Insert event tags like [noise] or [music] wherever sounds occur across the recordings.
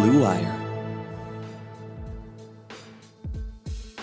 Blue Wire.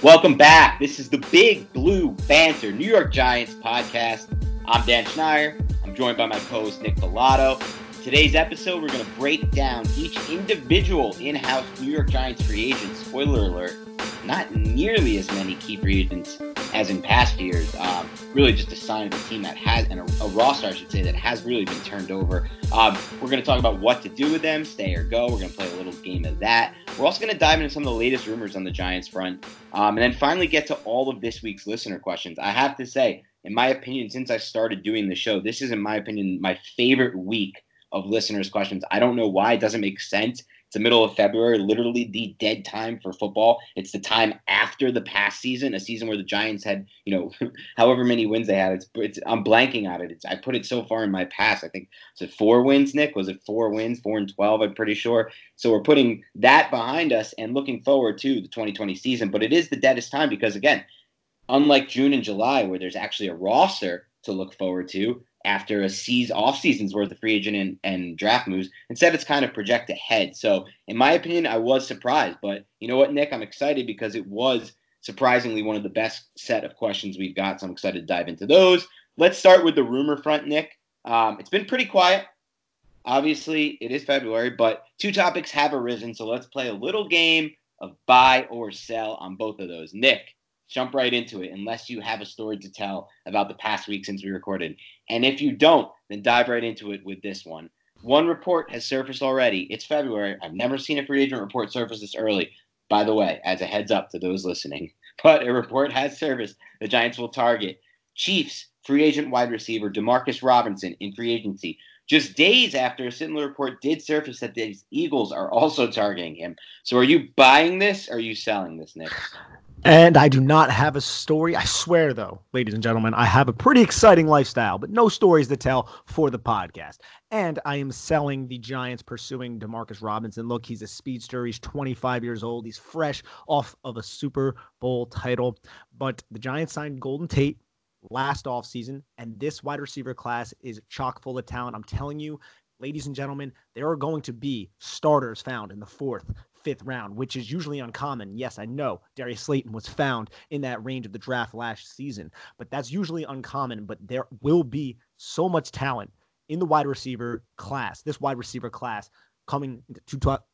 Welcome back. This is the Big Blue Banter New York Giants podcast. I'm Dan Schneider. I'm joined by my co-host Nick Pilato. Today's episode, we're going to break down each individual in-house New York Giants free agent. Spoiler alert: not nearly as many key free agents as in past years. Um, really, just a sign of a team that has, and a, a, roster, I should say, that has really been turned over. Um, we're going to talk about what to do with them, stay or go. We're going to play a little game of that. We're also going to dive into some of the latest rumors on the Giants front, um, and then finally get to all of this week's listener questions. I have to say, in my opinion, since I started doing the show, this is, in my opinion, my favorite week of listeners' questions. I don't know why. It doesn't make sense. The middle of February, literally the dead time for football. It's the time after the past season, a season where the Giants had, you know, [laughs] however many wins they had. It's, it's I'm blanking on it. It's, I put it so far in my past. I think was it four wins, Nick? Was it four wins, four and twelve? I'm pretty sure. So we're putting that behind us and looking forward to the 2020 season. But it is the deadest time because again, unlike June and July, where there's actually a roster to look forward to, after a season off season's worth of free agent and, and draft moves. Instead, it's kind of project ahead. So, in my opinion, I was surprised. But you know what, Nick? I'm excited because it was surprisingly one of the best set of questions we've got. So I'm excited to dive into those. Let's start with the rumor front, Nick. Um, it's been pretty quiet. Obviously, it is February, but two topics have arisen. So let's play a little game of buy or sell on both of those. Nick, jump right into it unless you have a story to tell about the past week since we recorded. And if you don't, then dive right into it with this one. One report has surfaced already. It's February. I've never seen a free agent report surface this early. By the way, as a heads up to those listening, [laughs] but a report has surfaced the Giants will target Chiefs free agent wide receiver Demarcus Robinson in free agency. Just days after a similar report did surface that the Eagles are also targeting him. So, are you buying this? Or are you selling this, Nick? And I do not have a story. I swear, though, ladies and gentlemen, I have a pretty exciting lifestyle, but no stories to tell for the podcast. And I am selling the Giants pursuing Demarcus Robinson. Look, he's a speedster. He's 25 years old. He's fresh off of a Super Bowl title. But the Giants signed Golden Tate last offseason, and this wide receiver class is chock full of talent. I'm telling you, ladies and gentlemen, there are going to be starters found in the fourth, fifth round, which is usually uncommon. Yes, I know Darius Slayton was found in that range of the draft last season, but that's usually uncommon. But there will be so much talent in the wide receiver class, this wide receiver class coming into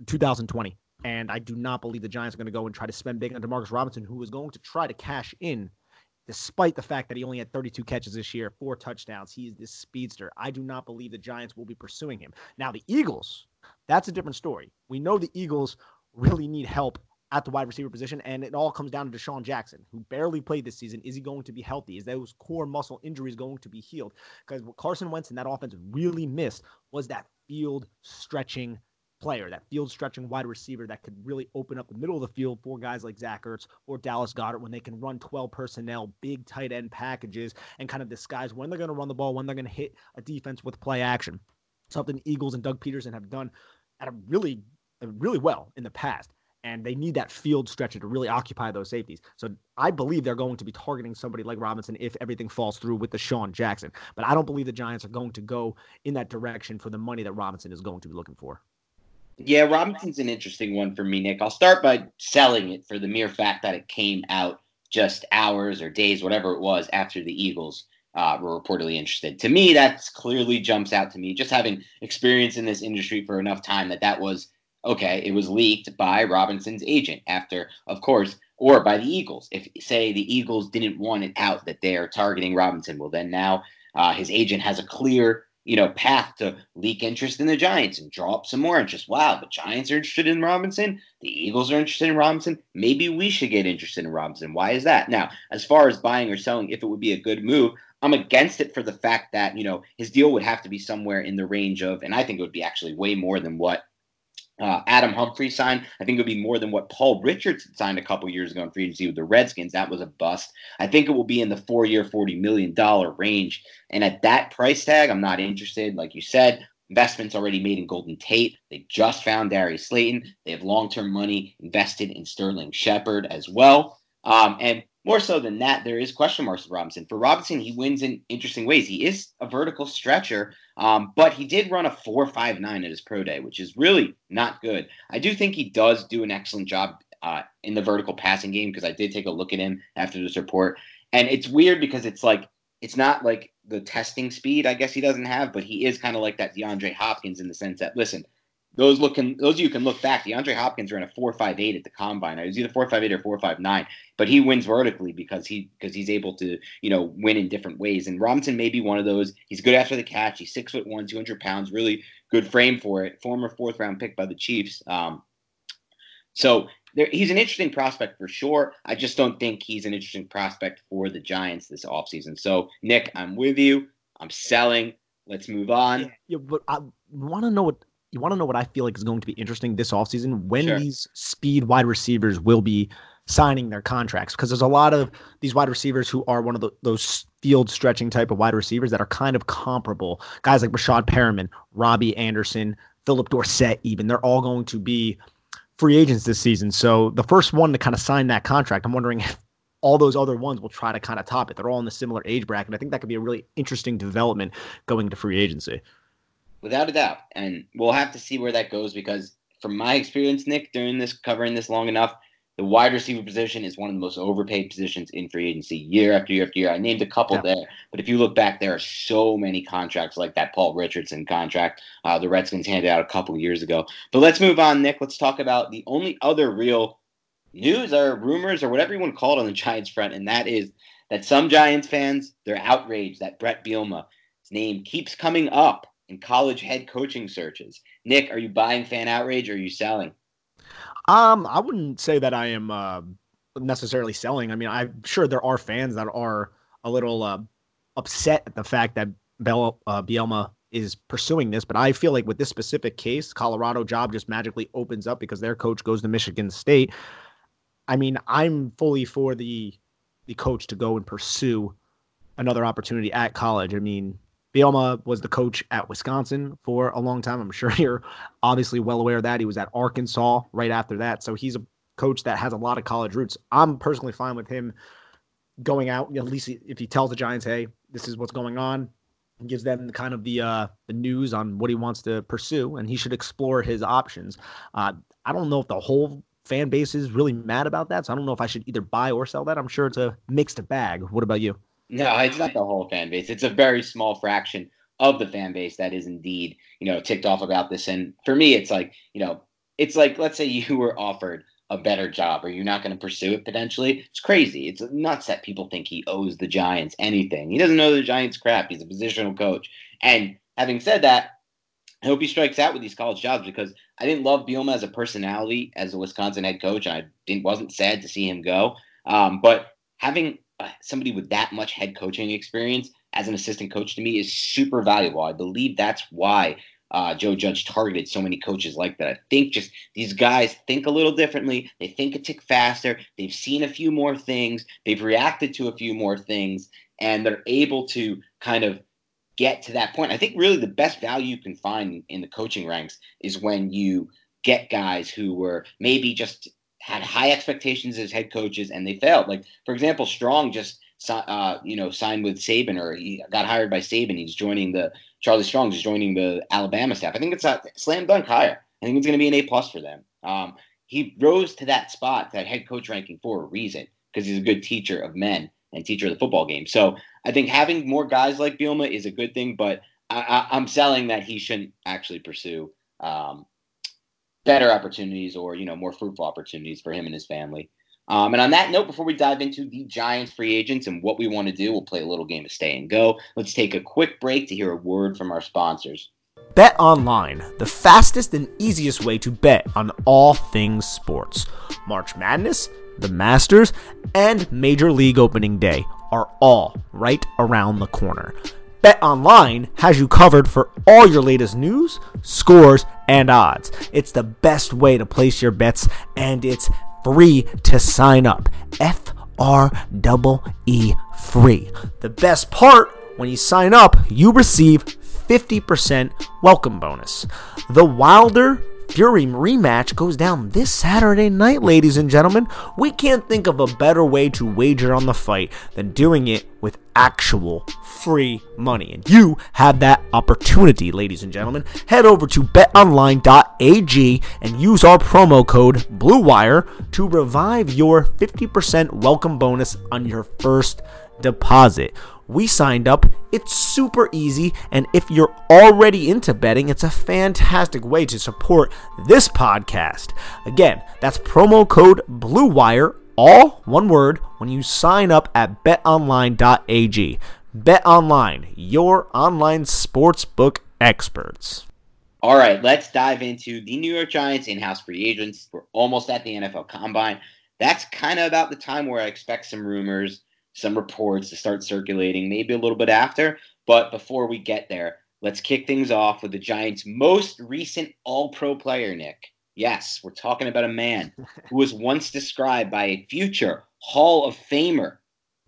2020. And I do not believe the Giants are going to go and try to spend big on Demarcus Robinson, who is going to try to cash in despite the fact that he only had 32 catches this year, four touchdowns. He is this speedster. I do not believe the Giants will be pursuing him. Now, the Eagles, that's a different story. We know the Eagles really need help at the wide receiver position, and it all comes down to DeSean Jackson, who barely played this season. Is he going to be healthy? Is those core muscle injuries going to be healed? Because what Carson Wentz and that offense really missed was that field stretching player, that field stretching wide receiver that could really open up the middle of the field for guys like Zach Ertz or Dallas Goedert when they can run 12 personnel, big tight end packages, and kind of disguise when they're going to run the ball, when they're going to hit a defense with play action. Something Eagles and Doug Pederson have done at a really, really well in the past and they need that field stretcher to really occupy those safeties. So I believe they're going to be targeting somebody like Robinson if everything falls through with DeSean Jackson. But I don't believe the Giants are going to go in that direction for the money that Robinson is going to be looking for. Yeah, Robinson's an interesting one for me, Nick. I'll start by selling it for the mere fact that it came out just hours or days, whatever it was, after the Eagles uh, were reportedly interested. To me, that clearly jumps out to me. Just having experience in this industry for enough time that that was okay. It was leaked by Robinson's agent after, of course, or by the Eagles. If say the Eagles didn't want it out that they are targeting Robinson, well, then now uh, his agent has a clear you know, path to leak interest in the Giants and draw up some more interest. Wow, the Giants are interested in Robinson. The Eagles are interested in Robinson. Maybe we should get interested in Robinson. Why is that? Now, as far as buying or selling, if it would be a good move, I'm against it for the fact that, you know, his deal would have to be somewhere in the range of, and I think it would be actually way more than what uh, Adam Humphrey signed. I think it would be more than what Paul Richardson signed a couple years ago in free agency with the Redskins. That was a bust. I think it will be in the four year, $40 million range. And at that price tag, I'm not interested. Like you said, investments already made in Golden Tate. They just found Darius Slayton. They have long term money invested in Sterling Shepard as well. Um, and more so than that, there is question marks with Robinson. For Robinson, he wins in interesting ways. He is a vertical stretcher, um, but he did run a 4.59 at his pro day, which is really not good. I do think he does do an excellent job uh, in the vertical passing game because I did take a look at him after this report. And it's weird because it's like, it's not like the testing speed, I guess he doesn't have, but he is kind of like that DeAndre Hopkins in the sense that, listen, those looking those of you can look back. DeAndre Hopkins ran a four five eight at the combine. It was either four five eight or four five nine, but he wins vertically because he because he's able to you know win in different ways. And Robinson may be one of those. He's good after the catch. He's six foot one, two hundred pounds, really good frame for it. Former fourth round pick by the Chiefs. Um, so there, he's an interesting prospect for sure. I just don't think he's an interesting prospect for the Giants this offseason. So Nick, I'm with you. I'm selling. Let's move on. Yeah, yeah but I want to know what you want to know what I feel like is going to be interesting this offseason when sure. these speed wide receivers will be signing their contracts because there's a lot of these wide receivers who are one of the, those field stretching type of wide receivers that are kind of comparable. Guys like Rashad Perriman, Robbie Anderson, Phillip Dorsett, even they're all going to be free agents this season. So the first one to kind of sign that contract, I'm wondering if all those other ones will try to kind of top it. They're all in the similar age bracket. I think that could be a really interesting development going to free agency without a doubt. And we'll have to see where that goes because, from my experience, Nick, during this covering this long enough, the wide receiver position is one of the most overpaid positions in free agency year after year after year. I named a couple yeah. there, but if you look back, there are so many contracts like that Paul Richardson contract uh, the Redskins handed out a couple years ago. But let's move on, Nick. Let's talk about the only other real news or rumors or whatever you want to call it on the [laughs] Giants front, and that is that some Giants fans they're outraged that Bret Bielema's name keeps coming up in college head coaching searches. Nick, are you buying fan outrage or are you selling? Um, I wouldn't say that I am uh, necessarily selling. I mean, I'm sure there are fans that are a little uh, upset at the fact that Bell, uh, Bielema is pursuing this, but I feel like with this specific case, Colorado job just magically opens up because their coach goes to Michigan State. I mean, I'm fully for the the coach to go and pursue another opportunity at college. I mean, Bielema was the coach at Wisconsin for a long time. I'm [laughs] sure you're obviously well aware of that. He was at Arkansas right after that. So he's a coach that has a lot of college roots. I'm personally fine with him going out, at least if he tells the Giants, hey, this is what's going on, and gives them kind of the uh, the news on what he wants to pursue, and he should explore his options. Uh, I don't know if the whole fan base is really mad about that, so I don't know if I should either buy or sell that. I'm sure it's a mixed bag. What about you? No, it's not the whole fan base. It's a very small fraction of the fan base that is indeed, you know, ticked off about this. And for me, it's like, you know, it's like let's say you were offered a better job, are you not going to pursue it potentially? It's crazy. It's nuts that people think he owes the Giants anything. He doesn't know the Giants crap. He's a positional coach. And having said that, I hope he strikes out with these college jobs because I didn't love Bielema as a personality as a Wisconsin head coach. I didn't wasn't sad to see him go. Um, but having somebody with that much head coaching experience as an assistant coach to me is super valuable. I believe that's why uh, Joe Judge targeted so many coaches like that. I think just these guys think a little differently. They think a tick faster. They've seen a few more things. They've reacted to a few more things, and they're able to kind of get to that point. I think really the best value you can find in the coaching ranks is when you get guys who were maybe just had high expectations as head coaches and they failed. Like for example, Strong just uh, you know signed with Saban or he got hired by Saban. He's joining the Charlie Strong is joining the Alabama staff. I think it's a slam dunk hire. I think it's going to be an A plus for them. Um, he rose to that spot, that head coach ranking for a reason, because he's a good teacher of men and teacher of the football game. So I think having more guys like Bielema is a good thing, but I, am selling that he shouldn't actually pursue um, better opportunities or you know more fruitful opportunities for him and his family. Um, and on that note, before we dive into the Giants free agents and what we want to do, we'll play a little game of stay and go. Let's take a quick break to hear a word from our sponsors. Bet online, the fastest and easiest way to bet on all things sports. March Madness, the Masters, and Major League Opening Day are all right around the corner. Bet Online has you covered for all your latest news, scores, and odds. It's the best way to place your bets, and it's free to sign up. F R E free. The best part when you sign up, you receive 50% welcome bonus. The Wilder Fury rematch goes down this Saturday night, ladies and gentlemen. We can't think of a better way to wager on the fight than doing it with actual free money. And you have that opportunity, ladies and gentlemen. Head over to betonline.ag and use our promo code BLUEWIRE to revive your 50% welcome bonus on your first deposit we signed up. It's super easy, and if you're already into betting, it's a fantastic way to support this podcast. Again, that's promo code BLUEWIRE, all one word, when you sign up at betonline.ag. BetOnline, your online sportsbook experts. All right, let's dive into the New York Giants in house free agents. We're almost at the NFL Combine. That's kind of about the time where I expect some rumors some reports to start circulating, maybe a little bit after. But before we get there, let's kick things off with the Giants' most recent All Pro player, Nick. Yes, we're talking about a man [laughs] who was once described by a future Hall of Famer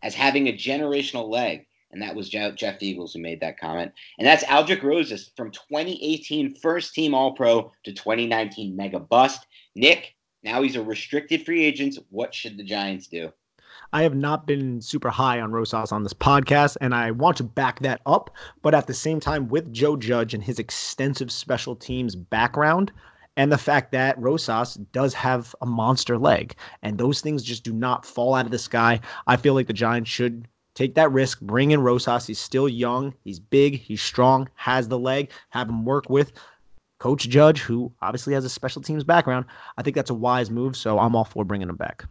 as having a generational leg. And that was Jeff Feagles who made that comment. And that's Aldrick Rosas from 2018 first team All Pro to 2019 Mega Bust. Nick, now he's a restricted free agent. What should the Giants do? I have not been super high on Rosas on this podcast, and I want to back that up. But at the same time, with Joe Judge and his extensive special teams background, and the fact that Rosas does have a monster leg, and those things just do not fall out of the sky, I feel like the Giants should take that risk, bring in Rosas. He's still young, he's big, he's strong, has the leg, have him work with. Coach Judge, who obviously has a special teams background, I think that's a wise move. So I'm all for bringing him back.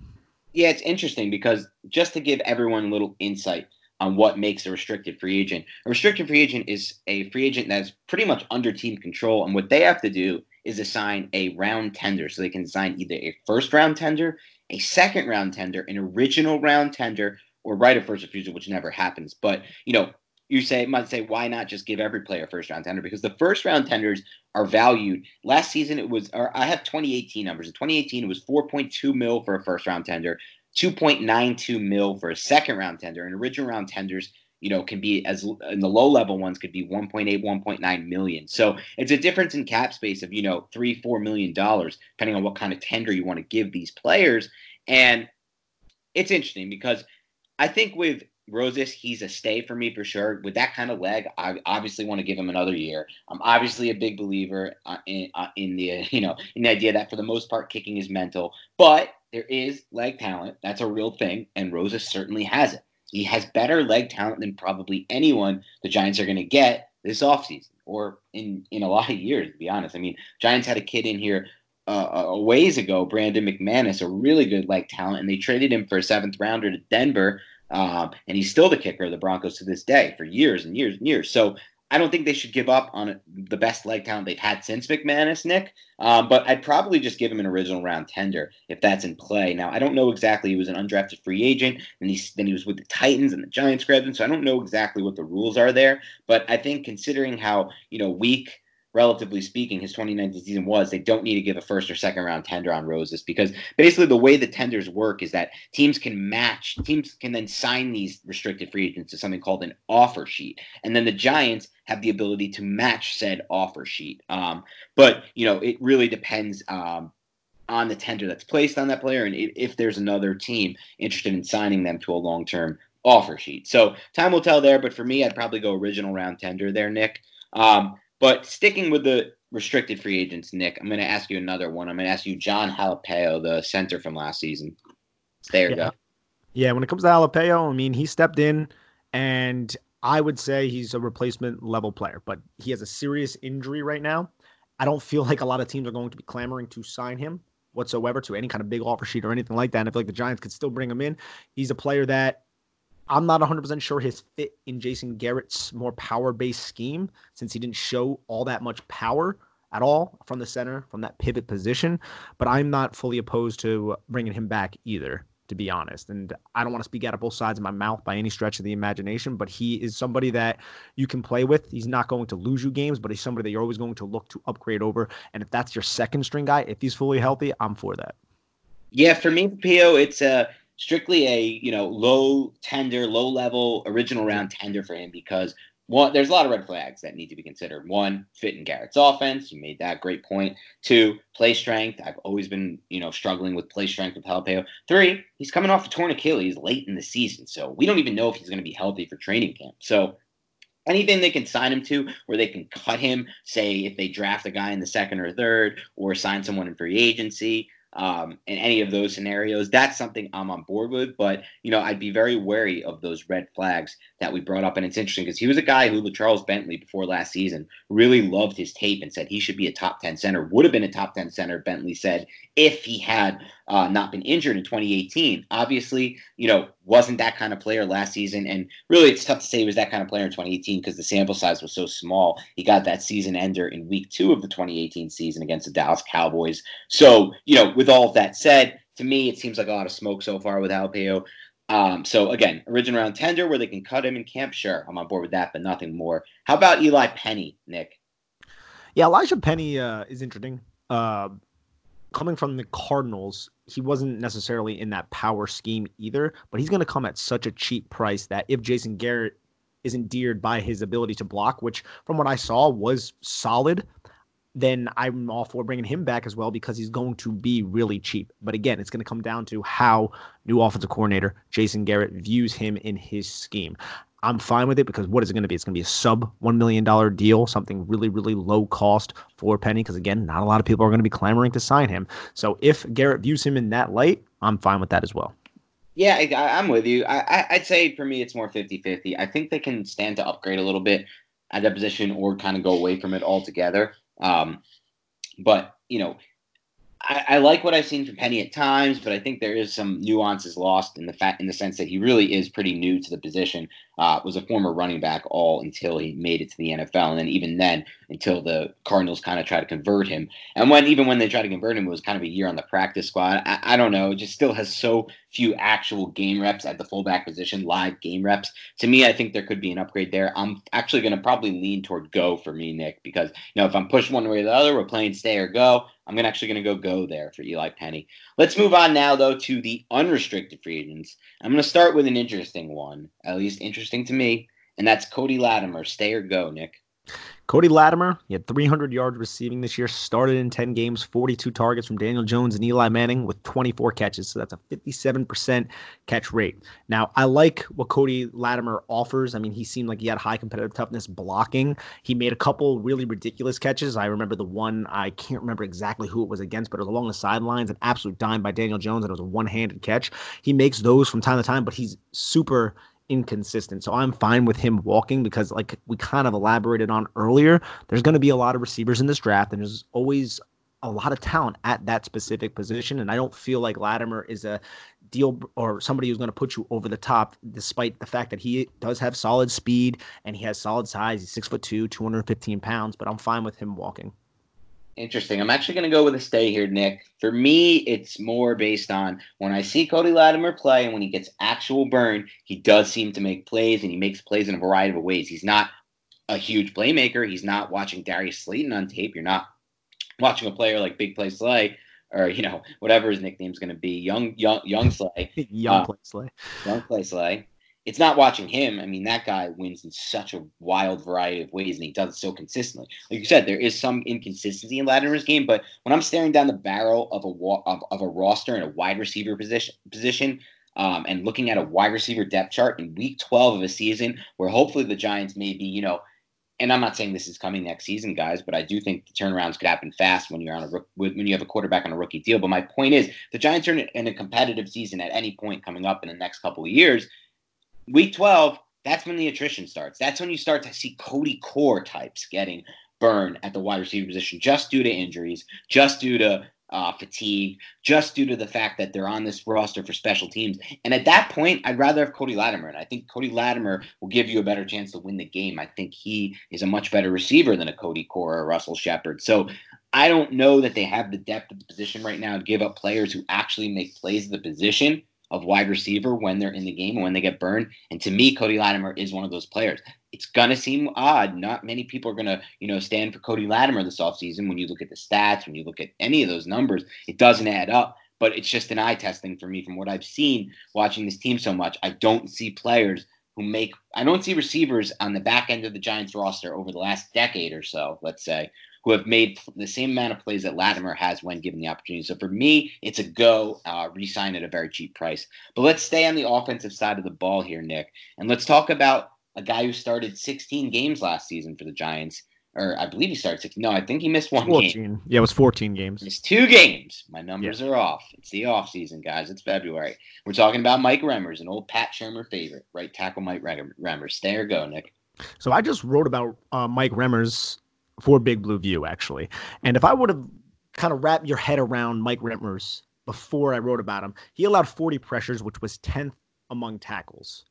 Yeah, it's interesting because just to give everyone a little insight on what makes a restricted free agent, a restricted free agent is a free agent that's pretty much under team control. And what they have to do is assign a round tender. So they can assign either a first round tender, a second round tender, an original round tender, or right of first refusal, which never happens. But, you know, you say might say why not just give every player first round tender? Because the first round tenders are valued. Last season it was or i have 2018 numbers. In 2018 it was 4.2 mil for a first round tender 2.92 mil for a second round tender. And original round tenders you know can be as in the low level ones could be 1.8 1.9 million. So it's a difference in cap space of you know three four million dollars depending on what kind of tender you want to give these players. And it's interesting because i think with Rosas, he's a stay for me for sure. With that kind of leg, I obviously want to give him another year. I'm obviously a big believer uh, in, uh, in the [laughs] you know in the idea that for the most part, kicking is mental, but there is leg talent. That's a real thing, and Rosas certainly has it. He has better leg talent than probably anyone the Giants are going to get this offseason or in in a lot of years. To be honest, I mean, Giants had a kid in here uh, a ways ago, Brandon McManus, a really good leg talent, and they traded him for a seventh rounder to Denver um, and he's still the kicker of the Broncos to this day for years and years and years. So I don't think they should give up on the best leg talent they've had since McManus, Nick. Um, but I'd probably just give him an original round tender if that's in play. Now I don't know exactly. He was an undrafted free agent, and he then he was with the Titans and the Giants grabbed him. So I don't know exactly what the rules are there. But I think considering how you know weak relatively speaking, his 2019 season was, they don't need to give a first or second round tender on Rosas because basically the way the tenders work is that teams can match, teams can then sign these restricted free agents to something called an offer sheet. And then the Giants have the ability to match said offer sheet. Um, but, you know, it really depends. Um, on the tender that's placed on that player, and if there's another team interested in signing them to a long term offer sheet. So time will tell there, but for me, I'd probably go original round tender there, Nick. Um, but sticking with the restricted free agents, Nick, I'm going to ask you another one. I'm going to ask you Jon Halapio, the center from last season. There you yeah. go. Yeah, when it comes to Halapio, I mean, he stepped in, and I would say he's a replacement level player, but he has a serious injury right now. I don't feel like a lot of teams are going to be clamoring to sign him whatsoever to any kind of big offer sheet or anything like that. And I feel like the Giants could still bring him in. He's a player that I'm not 100% sure his fit in Jason Garrett's more power based scheme since he didn't show all that much power at all from the center, from that pivot position. But I'm not fully opposed to bringing him back either, to be honest. And I don't want to speak out of both sides of my mouth by any stretch of the imagination, but he is somebody that you can play with. He's not going to lose you games, but he's somebody that you're always going to look to upgrade over. And if that's your second string guy, if he's fully healthy, I'm for that. Yeah, for me, Pio, it's a. Uh strictly a you know low tender, low level original round tender for him because one, there's a lot of red flags that need to be considered. One, fit in Garrett's offense. You made that great point. Two, play strength. I've always been, you know, struggling with play strength with Halapio. Three, he's coming off a torn Achilles late in the season, so we don't even know if he's going to be healthy for training camp. So anything they can sign him to where they can cut him, say if they draft a guy in the second or third, or sign someone in free agency um, in any of those scenarios. That's something I'm on board with. But, you know, I'd be very wary of those red flags that we brought up. And it's interesting because he was a guy who, Charles Bentley, before last season, really loved his tape and said he should be a top 10 center, would have been a top 10 center, Bentley said, if he had uh, not been injured in 2018. Obviously, you know, wasn't that kind of player last season. And really, it's tough to say he was that kind of player in 2018 because the sample size was so small. He got that season ender in week two of the 2018 season against the Dallas Cowboys. So, you know, with all of that said, to me, it seems like a lot of smoke so far with Halapio. Um, so again, original round tender where they can cut him in camp. Sure, I'm on board with that, but nothing more. How about Eli Penny, Nick? Yeah, Elijah Penny uh, is interesting. Uh, coming from the Cardinals, he wasn't necessarily in that power scheme either, but he's going to come at such a cheap price that if Jason Garrett is endeared by his ability to block, which from what I saw was solid, then I'm all for bringing him back as well because he's going to be really cheap. But again, it's going to come down to how new offensive coordinator Jason Garrett views him in his scheme. I'm fine with it because what is it going to be? It's going to be a sub $1 million deal, something really, really low cost for Penny. Because again, not a lot of people are going to be clamoring to sign him. So if Garrett views him in that light, I'm fine with that as well. Yeah, I, am with you. I, would say for me, it's more 50 50. I think they can stand to upgrade a little bit at that position or kind of go away from it altogether. Um, but, you know, I, I, like what I've seen from Penny at times, but I think there is some nuances lost in the fact in the sense that he really is pretty new to the position. Uh, was a former running back all until he made it to the NFL, and then even then until the Cardinals kind of tried to convert him. And when even when they tried to convert him, it was kind of a year on the practice squad. I, I don't know, it just still has so few actual game reps at the fullback position, live game reps. To me, I think there could be an upgrade there. I'm actually going to probably lean toward go for me, Nick, because you know if I'm pushed one way or the other, we're playing stay or go. I'm actually going to go go there for Eli Penny. Let's move on now, though, to the unrestricted free agents. I'm going to start with an interesting one, at least interesting to me, and that's Cody Latimer. Stay or go, Nick. Cody Latimer, he had 300 yards receiving this year, started in 10 games, 42 targets from Daniel Jones and Eli Manning with 24 catches. So that's a 57% catch rate. Now, I like what Cody Latimer offers. I mean, he seemed like he had high competitive toughness blocking. He made a couple really ridiculous catches. I remember the one, I can't remember exactly who it was against, but it was along the sidelines, an absolute dime by Daniel Jones, and it was a one handed catch. He makes those from time to time, but he's super inconsistent. So I'm fine with him walking because, like we kind of elaborated on earlier, there's going to be a lot of receivers in this draft, and there's always a lot of talent at that specific position. And I don't feel like Latimer is a deal or somebody who's going to put you over the top, despite the fact that he does have solid speed and he has solid size. He's six foot two, 215 pounds, but I'm fine with him walking. Interesting. I'm actually going to go with a stay here, Nick. For me, it's more based on when I see Cody Latimer play and when he gets actual burn, he does seem to make plays and he makes plays in a variety of ways. He's not a huge playmaker. He's not watching Darius Slayton on tape. You're not watching a player like Big Play Slay or you know whatever his nickname's going to be, young young young Slay, [laughs] young uh, Play Slay, young Play Slay. It's not watching him. I mean, that guy wins in such a wild variety of ways, and he does it so consistently. Like you said, there is some inconsistency in Latimer's game, but when I'm staring down the barrel of a of, of a roster in a wide receiver position position, um, and looking at a wide receiver depth chart in week 12 of a season where hopefully the Giants may be, you know, and I'm not saying this is coming next season, guys, but I do think the turnarounds could happen fast when you're on a when you have a quarterback on a rookie deal. But my point is, the Giants are in a competitive season at any point coming up in the next couple of years. Week 12, that's when the attrition starts. That's when you start to see Cody Core types getting burned at the wide receiver position just due to injuries, just due to uh, fatigue just due to the fact that they're on this roster for special teams. And at that point, I'd rather have Cody Latimer. And I think Cody Latimer will give you a better chance to win the game. I think he is a much better receiver than a Cody Core or Russell Shepard. So I don't know that they have the depth of the position right now to give up players who actually make plays at the position of wide receiver when they're in the game and when they get burned. And to me, Cody Latimer is one of those players. It's gonna seem odd. Not many people are gonna, you know, stand for Cody Latimer this offseason. When you look at the stats, when you look at any of those numbers, it doesn't add up. But it's just an eye testing for me from what I've seen watching this team so much. I don't see players who make I don't see receivers on the back end of the Giants roster over the last decade or so, let's say, who have made the same amount of plays that Latimer has when given the opportunity. So for me, it's a go, uh, resign at a very cheap price. But let's stay on the offensive side of the ball here, Nick, and let's talk about a guy who started 16 games last season for the Giants. Or I believe he started 16. No, I think he missed one 14. game. Yeah, it was 14 games. It's two games. My numbers yeah. are off. It's the off season, guys. It's February. We're talking about Mike Remmers, an old Pat Shurmur favorite, right tackle Mike Remmers. Stay or go, Nick. So I just wrote about uh, Mike Remmers for Big Blue View, actually. And if I would have kind of wrapped your head around Mike Remmers before I wrote about him, he allowed 40 pressures, which was 10th among tackles.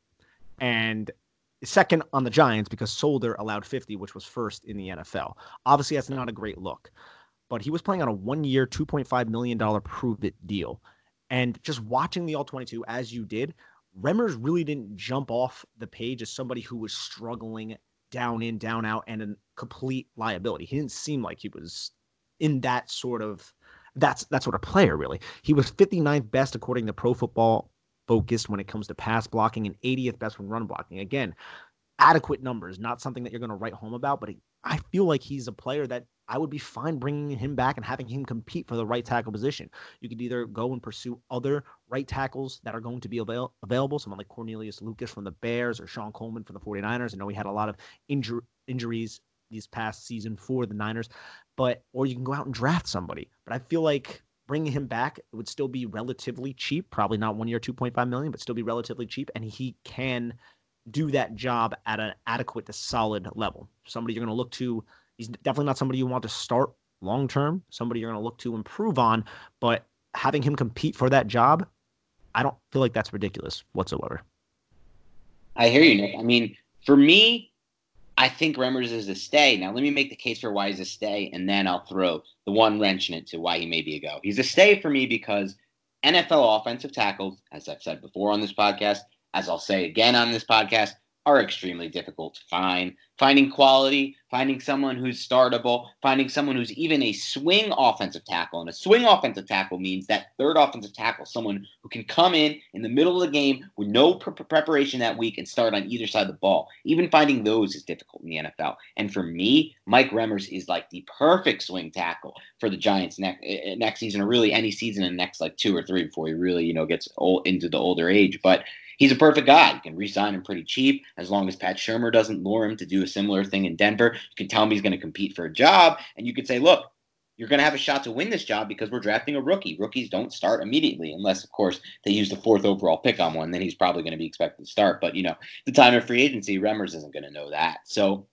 And second on the Giants because Solder allowed 50, which was first in the NFL. Obviously, that's not a great look, but he was playing on a one year, $2.5 million prove it deal. And just watching the All 22 as you did, Remmers really didn't jump off the page as somebody who was struggling down in, down out, and a complete liability. He didn't seem like he was in that sort of that's that sort of player really. He was 59th best according to Pro Football Focus when it comes to pass blocking and 80th best when run blocking. Again, adequate numbers, not something that you're going to write home about, but I feel like he's a player that I would be fine bringing him back and having him compete for the right tackle position. You could either go and pursue other right tackles that are going to be avail- available, someone like Cornelius Lucas from the Bears or Shon Coleman from the 49ers. I know we had a lot of injur- injuries this past season for the Niners, but or you can go out and draft somebody. But I feel like bringing him back would still be relatively cheap, probably not one year 2.5 million, but still be relatively cheap and he can do that job at an adequate to solid level. Somebody you're going to look to He's definitely not somebody you want to start long term, somebody you're going to look to improve on, but having him compete for that job, I don't feel like that's ridiculous whatsoever. I hear you, Nick. I mean, for me, I think Remmers is a stay. Now, let me make the case for why he's a stay, and then I'll throw the one wrench in it to why he may be a go. He's a stay for me because NFL offensive tackles, as I've said before on this podcast, as I'll say again on this podcast, are extremely difficult to find. Finding quality, finding someone who's startable, finding someone who's even a swing offensive tackle. And a swing offensive tackle means that third offensive tackle, someone who can come in in the middle of the game with no pre- preparation that week and start on either side of the ball. Even finding those is difficult in the NFL. And for me, Mike Remmers is like the perfect swing tackle for the Giants next eh, eh, next season, or really any season in the next like two or three before he really you know gets old, into the older age. But he's a perfect guy. You can re-sign him pretty cheap as long as Pat Shurmur doesn't lure him to do a similar thing in Denver. You can tell him he's going to compete for a job, and you could say, look, you're going to have a shot to win this job because we're drafting a rookie. Rookies don't start immediately unless, of course, they use the fourth overall pick on one. Then he's probably going to be expected to start. But you know, the time of free agency, Remmers isn't going to know that. So,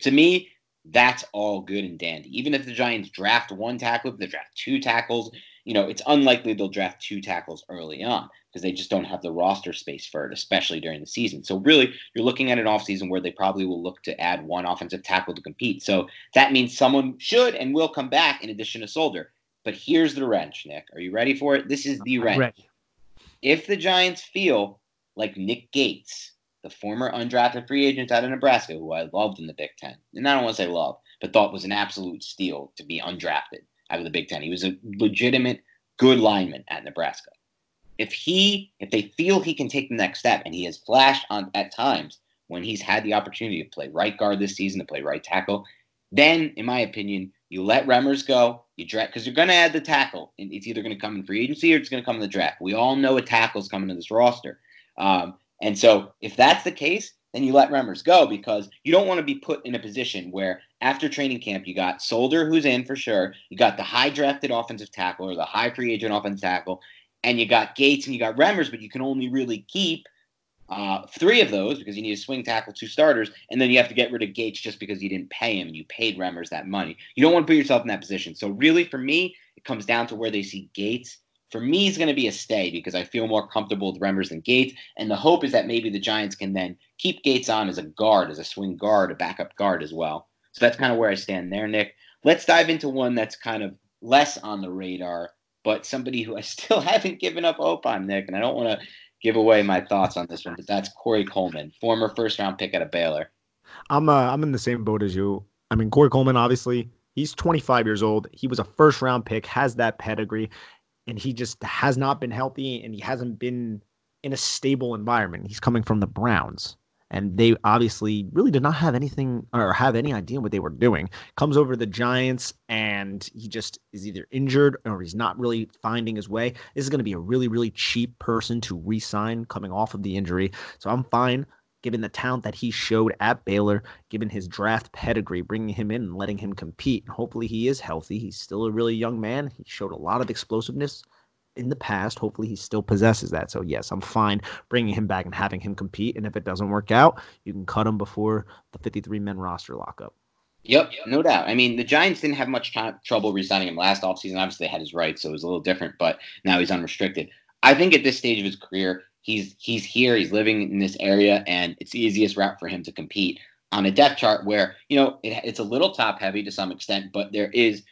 to me, that's all good and dandy. Even if the Giants draft one tackle, if they draft two tackles, you know, it's unlikely they'll draft two tackles early on because they just don't have the roster space for it, especially during the season. So really, you're looking at an offseason where they probably will look to add one offensive tackle to compete. So that means someone should and will come back in addition to Solder. But here's the wrench, Nick. Are you ready for it? This is the wrench. If the Giants feel like Nick Gates, the former undrafted free agent out of Nebraska, who I loved in the Big Ten, and I don't want to say love, but thought was an absolute steal to be undrafted out of the Big Ten. He was a legitimate good lineman at Nebraska. If he, if they feel he can take the next step, and he has flashed on at times when he's had the opportunity to play right guard this season, to play right tackle, then, in my opinion, you let Remmers go. You draft because you're going to add the tackle. And it's either going to come in free agency or it's going to come in the draft. We all know a tackle's coming to this roster. Um, and so, if that's the case, then you let Remmers go because you don't want to be put in a position where after training camp you got Solder who's in for sure, you got the high drafted offensive tackle or the high free agent offensive tackle, and you got Gates and you got Remmers, but you can only really keep uh, three of those because you need a swing tackle, two starters, and then you have to get rid of Gates just because you didn't pay him and you paid Remmers that money. You don't want to put yourself in that position. So really, for me, it comes down to where they see Gates for me, he's going to be a stay because I feel more comfortable with Remmers than Gates. And the hope is that maybe the Giants can then keep Gates on as a guard, as a swing guard, a backup guard as well. So that's kind of where I stand there, Nick. Let's dive into one that's kind of less on the radar, but somebody who I [laughs] still haven't given up hope on, Nick. And I don't want to give away my thoughts on this one, but that's Corey Coleman, former first round pick out of Baylor. I'm uh, I'm in the same boat as you. I mean, Corey Coleman, obviously, he's 25 years old. He was a first round pick, has that pedigree and he just has not been healthy and he hasn't been in a stable environment. He's coming from the Browns. And they obviously really did not have anything or have any idea what they were doing. Comes over to the Giants and he just is either injured or he's not really finding his way. This is going to be a really, really cheap person to re sign coming off of the injury. So I'm fine given the talent that he showed at Baylor, given his draft pedigree, bringing him in and letting him compete. Hopefully, he is healthy. He's still a really young man. He showed a lot of explosiveness in the past. Hopefully, he still possesses that. So, yes, I'm fine bringing him back and having him compete. And if it doesn't work out, you can cut him before the 53 men roster lockup. Yep, no doubt. I mean, the Giants didn't have much time, trouble resigning him last offseason. Obviously, they had his rights, so it was a little different, but now he's unrestricted. I think at this stage of his career, he's he's here, he's living in this area, and it's the easiest route for him to compete on a depth chart where you know it, it's a little top heavy to some extent, but there is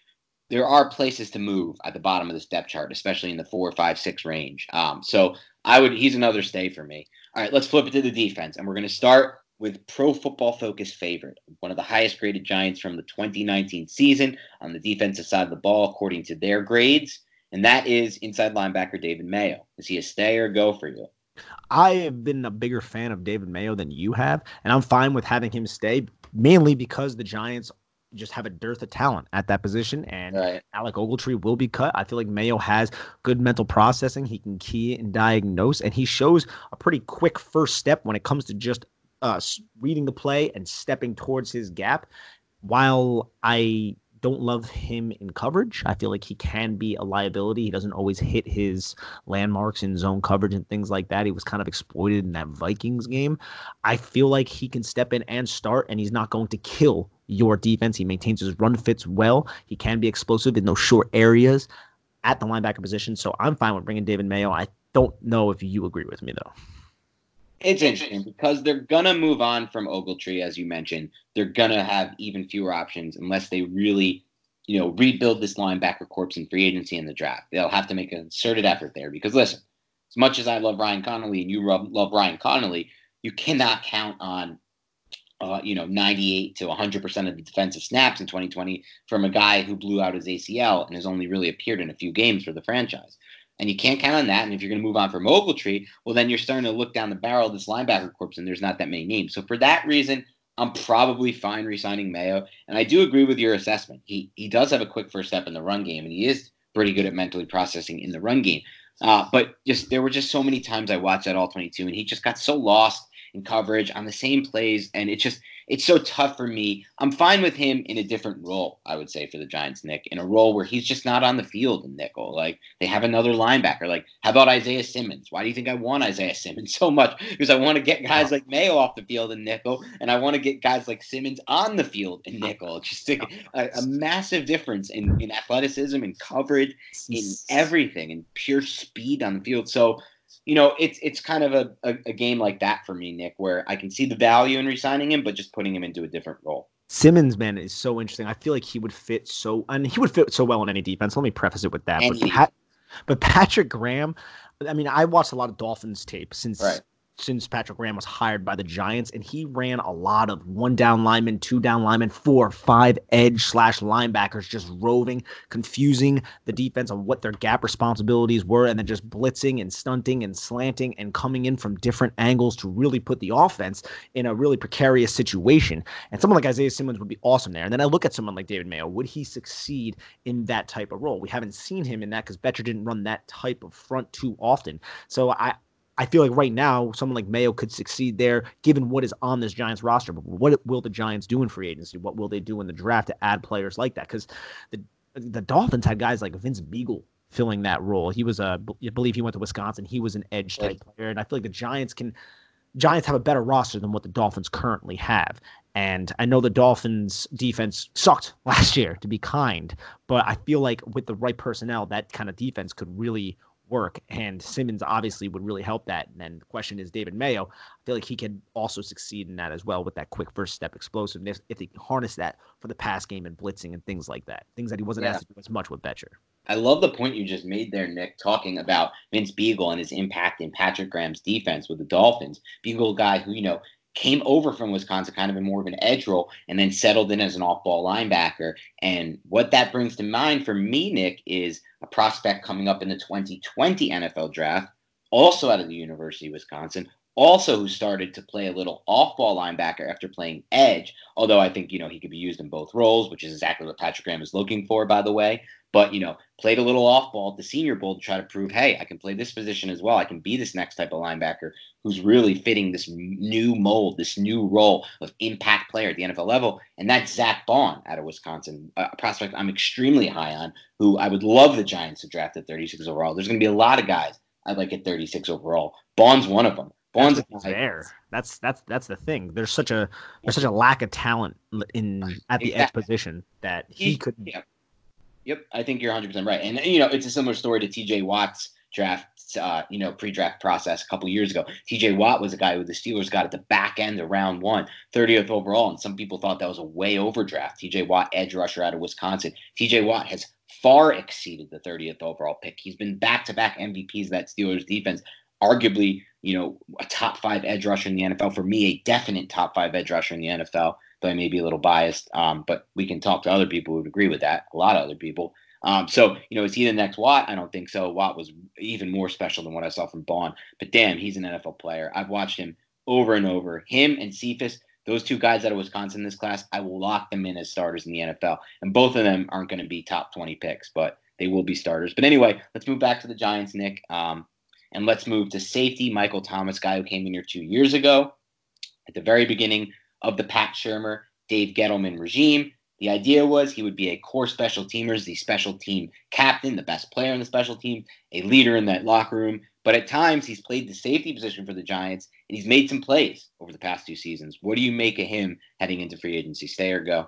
there are places to move at the bottom of this depth chart, especially in the four, five, six range. Um, so I would he's another stay for me. All right, let's flip it to the defense, and we're going to start with Pro Football Focus favorite, one of the highest graded Giants from the 2019 season on the defensive side of the ball, according to their grades, and that is inside linebacker David Mayo. Is he a stay or go for you? I have been a bigger fan of David Mayo than you have, and I'm fine with having him stay, mainly because the Giants just have a dearth of talent at that position, and right. Alec Ogletree will be cut. I feel like Mayo has good mental processing. He can key and diagnose, and he shows a pretty quick first step when it comes to just uh, reading the play and stepping towards his gap. While I don't love him in coverage. I feel like he can be a liability. He doesn't always hit his landmarks in zone coverage and things like that. He was kind of exploited in that Vikings game. I feel like he can step in and start, and he's not going to kill your defense. He maintains his run fits well. He can be explosive in those short areas at the linebacker position. So I'm fine with bringing David Mayo. I don't know if you agree with me, though. It's interesting because they're gonna move on from Ogletree, as you mentioned. They're gonna have even fewer options unless they really, you know, rebuild this linebacker corps in free agency in the draft. They'll have to make a concerted effort there because listen, as much as I love Ryan Connelly and you love Ryan Connelly, you cannot count on, uh, you know, 98 to 100 percent of the defensive snaps in 2020 from a guy who blew out his ACL and has only really appeared in a few games for the franchise and you can't count on that. And if you're going to move on from Ogletree, well, then you're starting to look down the barrel of this linebacker corps, and there's not that many names. So for that reason, I'm probably fine resigning Mayo. And I do agree with your assessment. He he does have a quick first step in the run game, and he is pretty good at mentally processing in the run game. Uh, but just there were just so many times I watched that all 22, and he just got so lost in coverage on the same plays, and it just it's so tough for me. I'm fine with him in a different role, I would say, for the Giants, Nick, in a role where he's just not on the field in nickel. Like they have another linebacker. Like, how about Isaiah Simmons? Why do you think I want Isaiah Simmons [laughs] so much? Because I want to get guys like Mayo off the field in nickel, and I want to get guys like Simmons on the field in nickel. [laughs] Just a, a, a massive difference in, in athleticism and coverage, in everything, and pure speed on the field. So you know, it's it's kind of a, a, a, game like that for me, Nick, where I can see the value in resigning him, but just putting him into a different role. Simmons, man, is so interesting. I feel like he would fit so, and he would fit so well in any defense. Let me preface it with that. But, Pat, but Patrick Graham, I mean, I watched a lot of Dolphins tape since right since Patrick Graham was hired by the Giants, and he ran a lot of one down linemen, two down linemen, four, five edge slash linebackers, just roving, confusing the defense on what their gap responsibilities were, and then just blitzing and stunting and slanting and coming in from different angles to really put the offense in a really precarious situation. And someone like Isaiah Simmons would be awesome there. And then I look at someone like David Mayo. Would he succeed in that type of role? We haven't seen him in that because Bettcher didn't run that type of front too often. So I I feel like right now, someone like Mayo could succeed there, given what is on this Giants roster. But what will the Giants do in free agency? What will they do in the draft to add players like that? Because the the Dolphins had guys like Vince Biegel filling that role. He was a, I believe he went to Wisconsin. He was an edge type player, and I feel like the Giants can. Giants have a better roster than what the Dolphins currently have. And I know the Dolphins defense sucked [laughs] last year, to be kind, but I feel like with the right personnel, that kind of defense could really work. And Simmons obviously would really help that. And then the question is David Mayo. I feel like he could also succeed in that as well with that quick first step explosiveness if he harness that for the pass game and blitzing and things like that. Things that he wasn't yeah. asked to do as much with Bettcher. I love the point you just made there, Nick, talking about Vince Biegel and his impact in Patrick Graham's defense with the Dolphins. Biegel guy who, you know, came over from Wisconsin kind of in more of an edge role and then settled in as an off ball linebacker. And what that brings to mind for me, Nick, is a prospect coming up in the 2020 NFL draft, also out of the University of Wisconsin, also who started to play a little off-ball linebacker after playing edge. Although I think you know he could be used in both roles, which is exactly what Patrick Graham is looking for, by the way. But you know, played a little off-ball at the Senior Bowl to try to prove, hey, I can play this position as well. I can be this next type of linebacker who's really fitting this new mold, this new role of impact player at the NFL level. And that's Zach Baun out of Wisconsin, a prospect I'm extremely high on, who I would love the Giants to draft at 36 overall. There's going to be a lot of guys I'd like at 36 overall. Baun's one of them. Baun's there. That's that's that's the thing. There's such a there's such a lack of talent in at the exactly. edge position that he, he could. Yeah. Yep, I think you're 100 percent right. And you know, it's a similar story to T.J. Watt's draft. Uh, you know, pre-draft process a couple years ago. T.J. Watt was a guy who the Steelers got at the back end of round one, 30th overall, and some people thought that was a way overdraft. T.J. Watt, edge rusher out of Wisconsin. T.J. Watt has far exceeded the 30th overall pick. He's been back-to-back MVPs of that Steelers defense arguably, you know, a top five edge rusher in the NFL. For me, a definite top five edge rusher in the NFL. Though I may be a little biased, um, but we can talk to other people who would agree with that. A lot of other people. Um, so, you know, is he the next Watt? I don't think so. Watt was even more special than what I saw from Baun. But damn, he's an NFL player. I've watched him over and over. Him and Cephus, those two guys out of Wisconsin in this class, I will lock them in as starters in the NFL. And both of them aren't going to be top 20 picks, but they will be starters. But anyway, let's move back to the Giants, Nick. Um, and let's move to safety. Michael Thomas, guy who came in here two years ago at the very beginning of the Pat Shurmur, Dave Gettleman regime. The idea was he would be a core special teamers, the special team captain, the best player in the special team, a leader in that locker room. But at times he's played the safety position for the Giants and he's made some plays over the past two seasons. What do you make of him heading into free agency? Stay or go?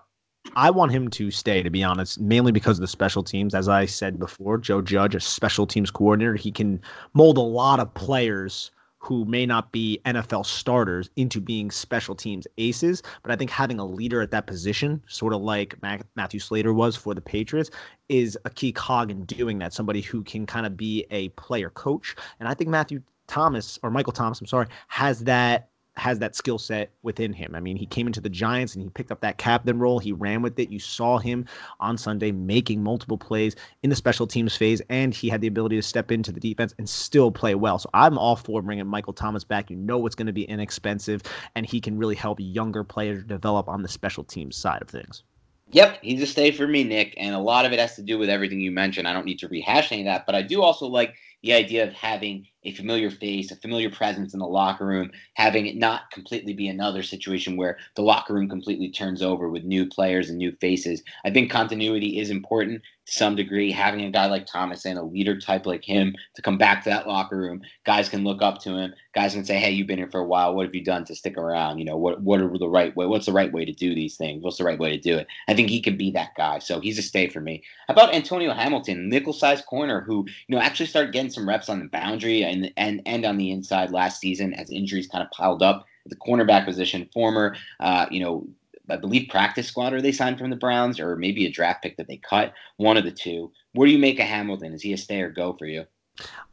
I want him to stay, to be honest, mainly because of the special teams. As I said before, Joe Judge, a special teams coordinator, he can mold a lot of players who may not be NFL starters into being special teams aces. But I think having a leader at that position, sort of like Matthew Slater was for the Patriots, is a key cog in doing that. Somebody who can kind of be a player coach. And I think Matthew Thomas, or Michael Thomas, I'm sorry, has that has that skill set within him. I mean, he came into the Giants and he picked up that captain role. He ran with it. You saw him on Sunday making multiple plays in the special teams phase, and he had the ability to step into the defense and still play well. So I'm all for bringing Michael Thomas back. You know it's going to be inexpensive, and he can really help younger players develop on the special teams side of things. Yep, he's a stay for me, Nick. And a lot of it has to do with everything you mentioned. I don't need to rehash any of that, but I do also like the idea of having a familiar face, a familiar presence in the locker room, having it not completely be another situation where the locker room completely turns over with new players and new faces. I think continuity is important to some degree. Having a guy like Thomas and a leader type like him to come back to that locker room, guys can look up to him. Guys can say, "Hey, you've been here for a while. What have you done to stick around? You know, what what are the right way? What's the right way to do these things? What's the right way to do it?" I think he can be that guy. So he's a stay for me. How about Antonio Hamilton, nickel-sized corner, who you know actually started getting some reps on the boundary and and and on the inside last season as injuries kind of piled up the cornerback position. Former, uh, you know, I believe practice squad or they signed from the Browns, or maybe a draft pick that they cut. One of the two. Where do you make a Hamilton? Is he a stay or go for you?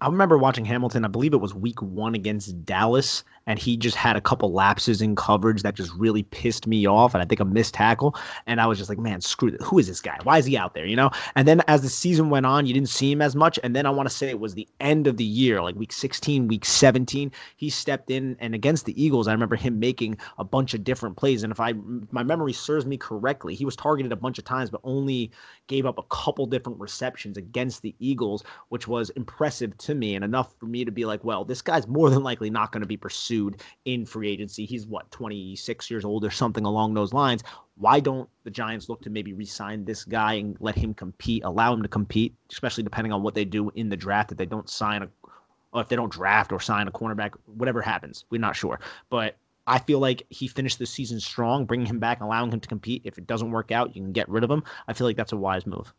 I remember watching Hamilton. I believe it was week one against Dallas, and he just had a couple lapses in coverage that just really pissed me off. And I think a missed tackle. And I was just like, man, screw it. Who is this guy? Why is he out there? You know? And then as the season went on, you didn't see him as much. And then I want to say it was the end of the year, like week 16, week 17. He stepped in, and against the Eagles, I remember him making a bunch of different plays. And if I my memory serves me correctly, he was targeted a bunch of times, but only gave up a couple different receptions against the Eagles, which was impressive to me and enough for me to be like, well, this guy's more than likely not going to be pursued in free agency. He's what, 26 years old or something along those lines. Why don't the Giants look to maybe re-sign this guy and let him compete, allow him to compete, especially depending on what they do in the draft if they don't sign a or if they don't draft or sign a cornerback, whatever happens, we're not sure. But I feel like he finished the season strong, bringing him back, allowing him to compete. If it doesn't work out, you can get rid of him. I feel like that's a wise move.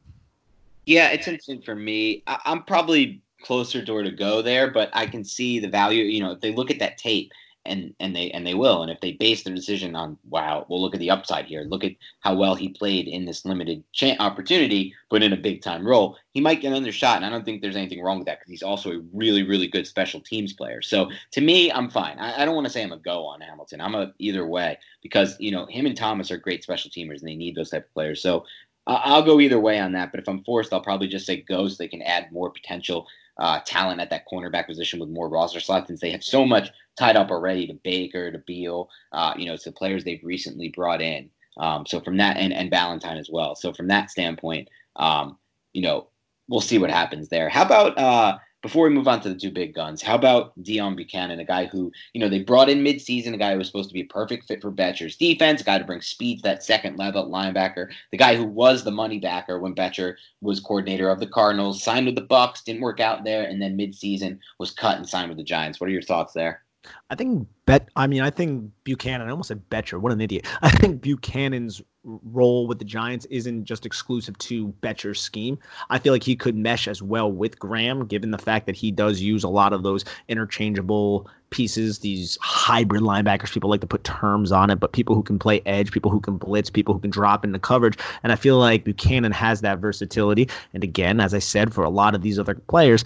Yeah, it's interesting for me. I- I'm probably closer door to go there, but I can see the value. You know, if they look at that tape and and they and they will, and if they base their decision on wow, we'll look at the upside here. Look at how well he played in this limited opportunity, but in a big time role, he might get another shot. And I don't think there's anything wrong with that because he's also a really really good special teams player. So to me, I'm fine. I, I don't want to say I'm a go on Hamilton. I'm a either way because you know him and Thomas are great special teamers and they need those type of players. So. I'll go either way on that, but if I'm forced, I'll probably just say go so they can add more potential uh, talent at that cornerback position with more roster slots since they have so much tied up already to Baker, to Beal, uh, you know, to players they've recently brought in. Um, so from that, and, and Ballentine as well. So from that standpoint, um, you know, we'll see what happens there. How about uh, before we move on to the two big guns, how about Deone Bucannon, a guy who, you know, they brought in midseason, a guy who was supposed to be a perfect fit for Bettcher's defense, a guy to bring speed to that second level linebacker, the guy who was the money backer when Bettcher was coordinator of the Cardinals, signed with the Bucks, didn't work out there, and then midseason was cut and signed with the Giants. What are your thoughts there? I think bet. I mean, I think Bucannon. I almost said Bettcher. What an idiot! [laughs] I think Bucannon's role with the Giants isn't just exclusive to Bettcher's scheme. I feel like he could mesh as well with Graham, given the fact that he does use a lot of those interchangeable pieces, these hybrid linebackers. People like to put terms on it, but people who can play edge, people who can blitz, people who can drop into coverage. And I feel like Bucannon has that versatility. And again, as I said, for a lot of these other players,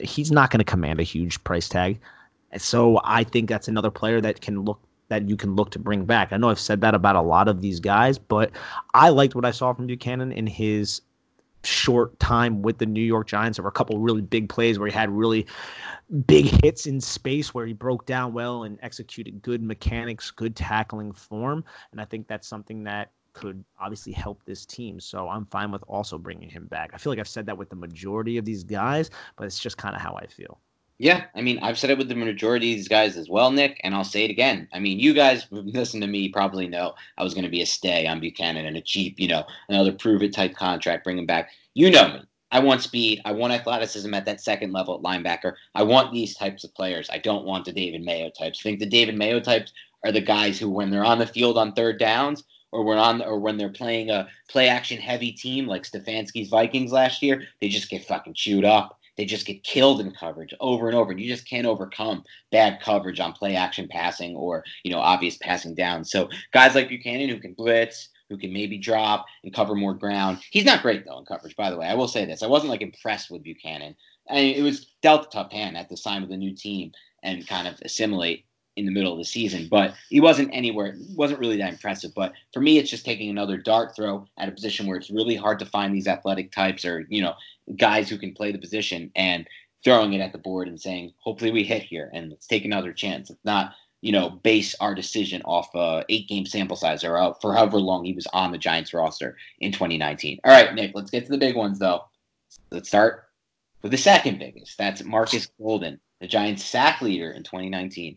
he's not going to command a huge price tag. So I think that's another player that can look that you can look to bring back. I know I've said that about a lot of these guys, but I liked what I saw from Bucannon in his short time with the New York Giants. There were a couple really big plays where he had really big hits in space where he broke down well and executed good mechanics, good tackling form. And I think that's something that could obviously help this team. So I'm fine with also bringing him back. I feel like I've said that with the majority of these guys, but it's just kind of how I feel. Yeah, I mean, I've said it with the majority of these guys as well, Nick, and I'll say it again. I mean, you guys [laughs] listen to me probably know I was going to be a stay on Bucannon and a cheap, you know, another prove it type contract, bring him back. You know me. I want speed. I want athleticism at that second level at linebacker. I want these types of players. I don't want the David Mayo types. I think the David Mayo types are the guys who, when they're on the field on third downs, or when on, or when they're playing a play action heavy team like Stefanski's Vikings last year, they just get fucking chewed up they just get killed in coverage over and over. And you just can't overcome bad coverage on play action passing or, you know, obvious passing down. So guys like Bucannon who can blitz, who can maybe drop and cover more ground. He's not great though in coverage, by the way. I will say this. I wasn't like impressed with Bucannon. I mean, it was dealt a tough hand at the sign of the new team and kind of assimilate in the middle of the season, but he wasn't anywhere, wasn't really that impressive. But for me, it's just taking another dart throw at a position where it's really hard to find these athletic types or, you know, guys who can play the position and throwing it at the board and saying, hopefully we hit here and let's take another chance. It's not, you know, base our decision off a eight game sample size or uh, for however long he was on the Giants roster in 2019. All right, Nick, let's get to the big ones though. Let's start with the second biggest. That's Marcus Golden the Giants sack leader in 2019.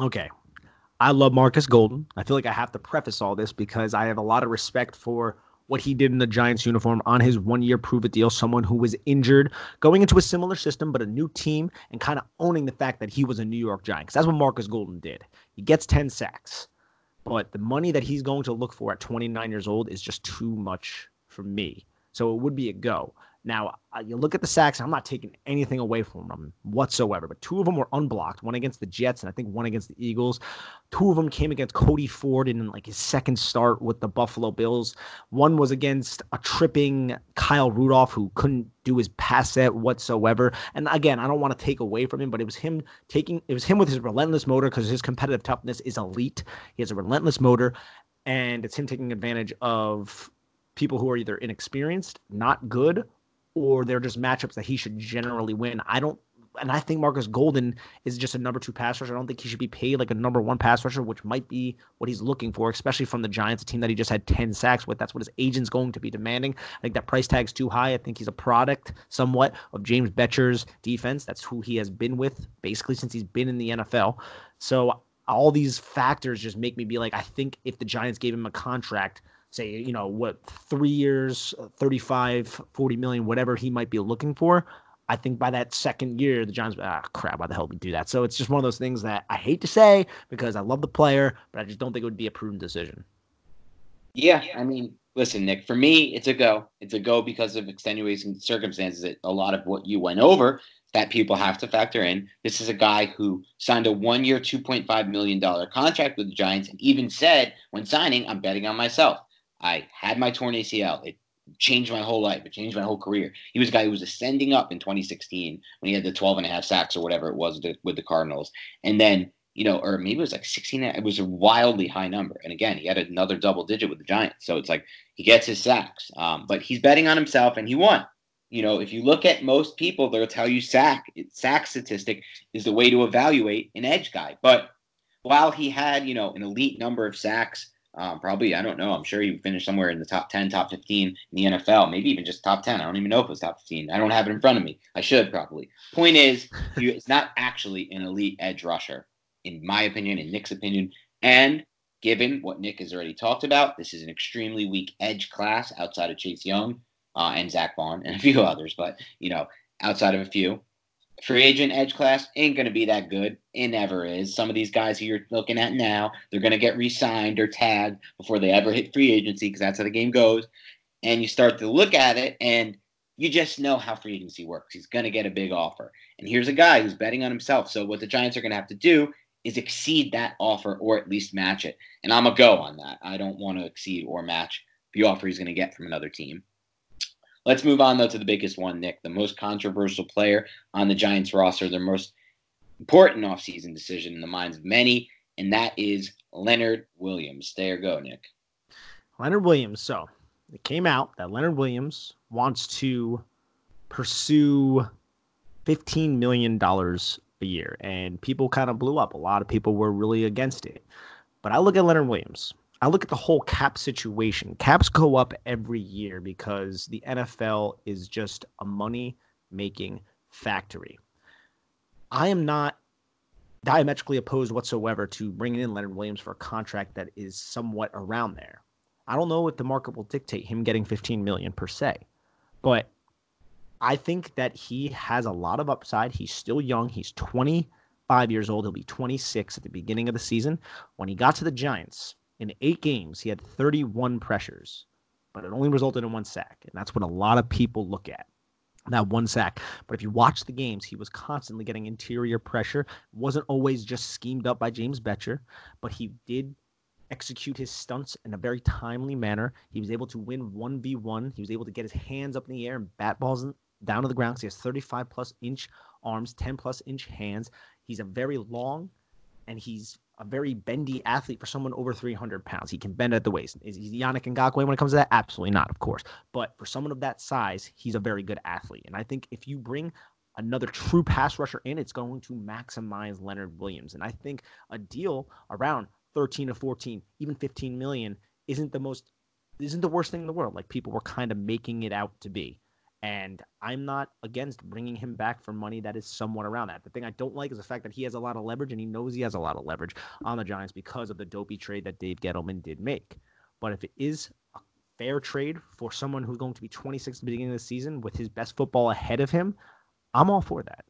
Okay. I love Marcus Golden. I feel like I have to preface all this because I have a lot of respect for what he did in the Giants uniform on his one year prove it deal, someone who was injured, going into a similar system, but a new team, and kind of owning the fact that he was a New York Giant. Because that's what Marcus Golden did. He gets 10 sacks, but the money that he's going to look for at 29 years old is just too much for me. So it would be a go. Now, uh, you look at the sacks, I'm not taking anything away from them whatsoever, but two of them were unblocked, one against the Jets and I think one against the Eagles. Two of them came against Cody Ford in like his second start with the Buffalo Bills. One was against a tripping Kyle Rudolph who couldn't do his pass set whatsoever. And again, I don't want to take away from him, but it was him taking it was him with his relentless motor because his competitive toughness is elite. He has a relentless motor and it's him taking advantage of people who are either inexperienced, not good, or they're just matchups that he should generally win. I don't and I think Marcus Golden is just a number two pass rusher. I don't think he should be paid like a number one pass rusher, which might be what he's looking for, especially from the Giants, a team that he just had 10 sacks with. That's what his agent's going to be demanding. I think that price tag's too high. I think he's a product somewhat of James Bettcher's defense. That's who he has been with basically since he's been in the NFL. So all these factors just make me be like, I think if the Giants gave him a contract – say, you know, what, three years, 35, 40 million, whatever he might be looking for. I think by that second year, the Giants, ah, crap, why the hell we do that? So it's just one of those things that I hate to say because I love the player, but I just don't think it would be a prudent decision. Yeah, I mean, listen, Nick, for me, it's a go. It's a go because of extenuating circumstances. A lot of what you went over that people have to factor in. This is a guy who signed a one year, $2.5 million contract with the Giants and even said when signing, I'm betting on myself. I had my torn ACL. It changed my whole life. It changed my whole career. He was a guy who was ascending up in 2016 when he had the 12 and a half sacks or whatever it was with the Cardinals. And then, you know, or maybe it was like 16. It was a wildly high number. And again, he had another double digit with the Giants. So it's like he gets his sacks. Um, but he's betting on himself and he won. You know, if you look at most people, they'll tell you sack sack statistic is the way to evaluate an edge guy. But while he had, you know, an elite number of sacks um, probably, I don't know. I'm sure he finished somewhere in the top 10, top 15 in the NFL, maybe even just top 10. I don't even know if it was top 15. I don't have it in front of me. I should probably. Point is, it's not actually an elite edge rusher, in my opinion, in Nick's opinion. And given what Nick has already talked about, this is an extremely weak edge class outside of Chase Young uh, and Zach Baun and a few others. But, you know, outside of a few, free agent edge class ain't going to be that good. It never is. Some of these guys who you're looking at now, they're going to get re signed or tagged before they ever hit free agency because that's how the game goes. And you start to look at it and you just know how free agency works. He's going to get a big offer. And here's a guy who's betting on himself. So what the Giants are going to have to do is exceed that offer or at least match it. And I'm a go on that. I don't want to exceed or match the offer he's going to get from another team. Let's move on, though, to the biggest one, Nick, the most controversial player on the Giants roster, their most important offseason decision in the minds of many, and that is Leonard Williams. Stay or go, Nick. Leonard Williams. So it came out that Leonard Williams wants to pursue $15 million a year, and people kind of blew up. A lot of people were really against it. But I look at Leonard Williams. I look at the whole cap situation. Caps go up every year because the NFL is just a money making factory. I am not diametrically opposed whatsoever to bringing in Leonard Williams for a contract that is somewhat around there. I don't know if the market will dictate him getting 15 million per se, but I think that he has a lot of upside. He's still young. He's 25 years old. He'll be 26 at the beginning of the season. When he got to the Giants, in eight games, he had 31 pressures, but it only resulted in one sack. And that's what a lot of people look at that one sack. But if you watch the games, he was constantly getting interior pressure. wasn't always just schemed up by James Bettcher, but he did execute his stunts in a very timely manner. He was able to win 1v1. He was able to get his hands up in the air and bat balls down to the ground. So he has 35 plus inch arms, 10 plus inch hands. He's a very long and he's a very bendy athlete for someone over 300 pounds. He can bend at the waist. Is he Yannick Ngakoue when it comes to that? Absolutely not, of course. But for someone of that size, he's a very good athlete. And I think if you bring another true pass rusher in, it's going to maximize Leonard Williams. And I think a deal around 13 to 14, even 15 million isn't the most isn't the worst thing in the world. Like people were kind of making it out to be. And I'm not against bringing him back for money that is somewhat around that. The thing I don't like is the fact that he has a lot of leverage and he knows he has a lot of leverage on the Giants because of the dopey trade that Dave Gettleman did make. But if it is a fair trade for someone who's going to be 26 at the beginning of the season with his best football ahead of him, I'm all for that.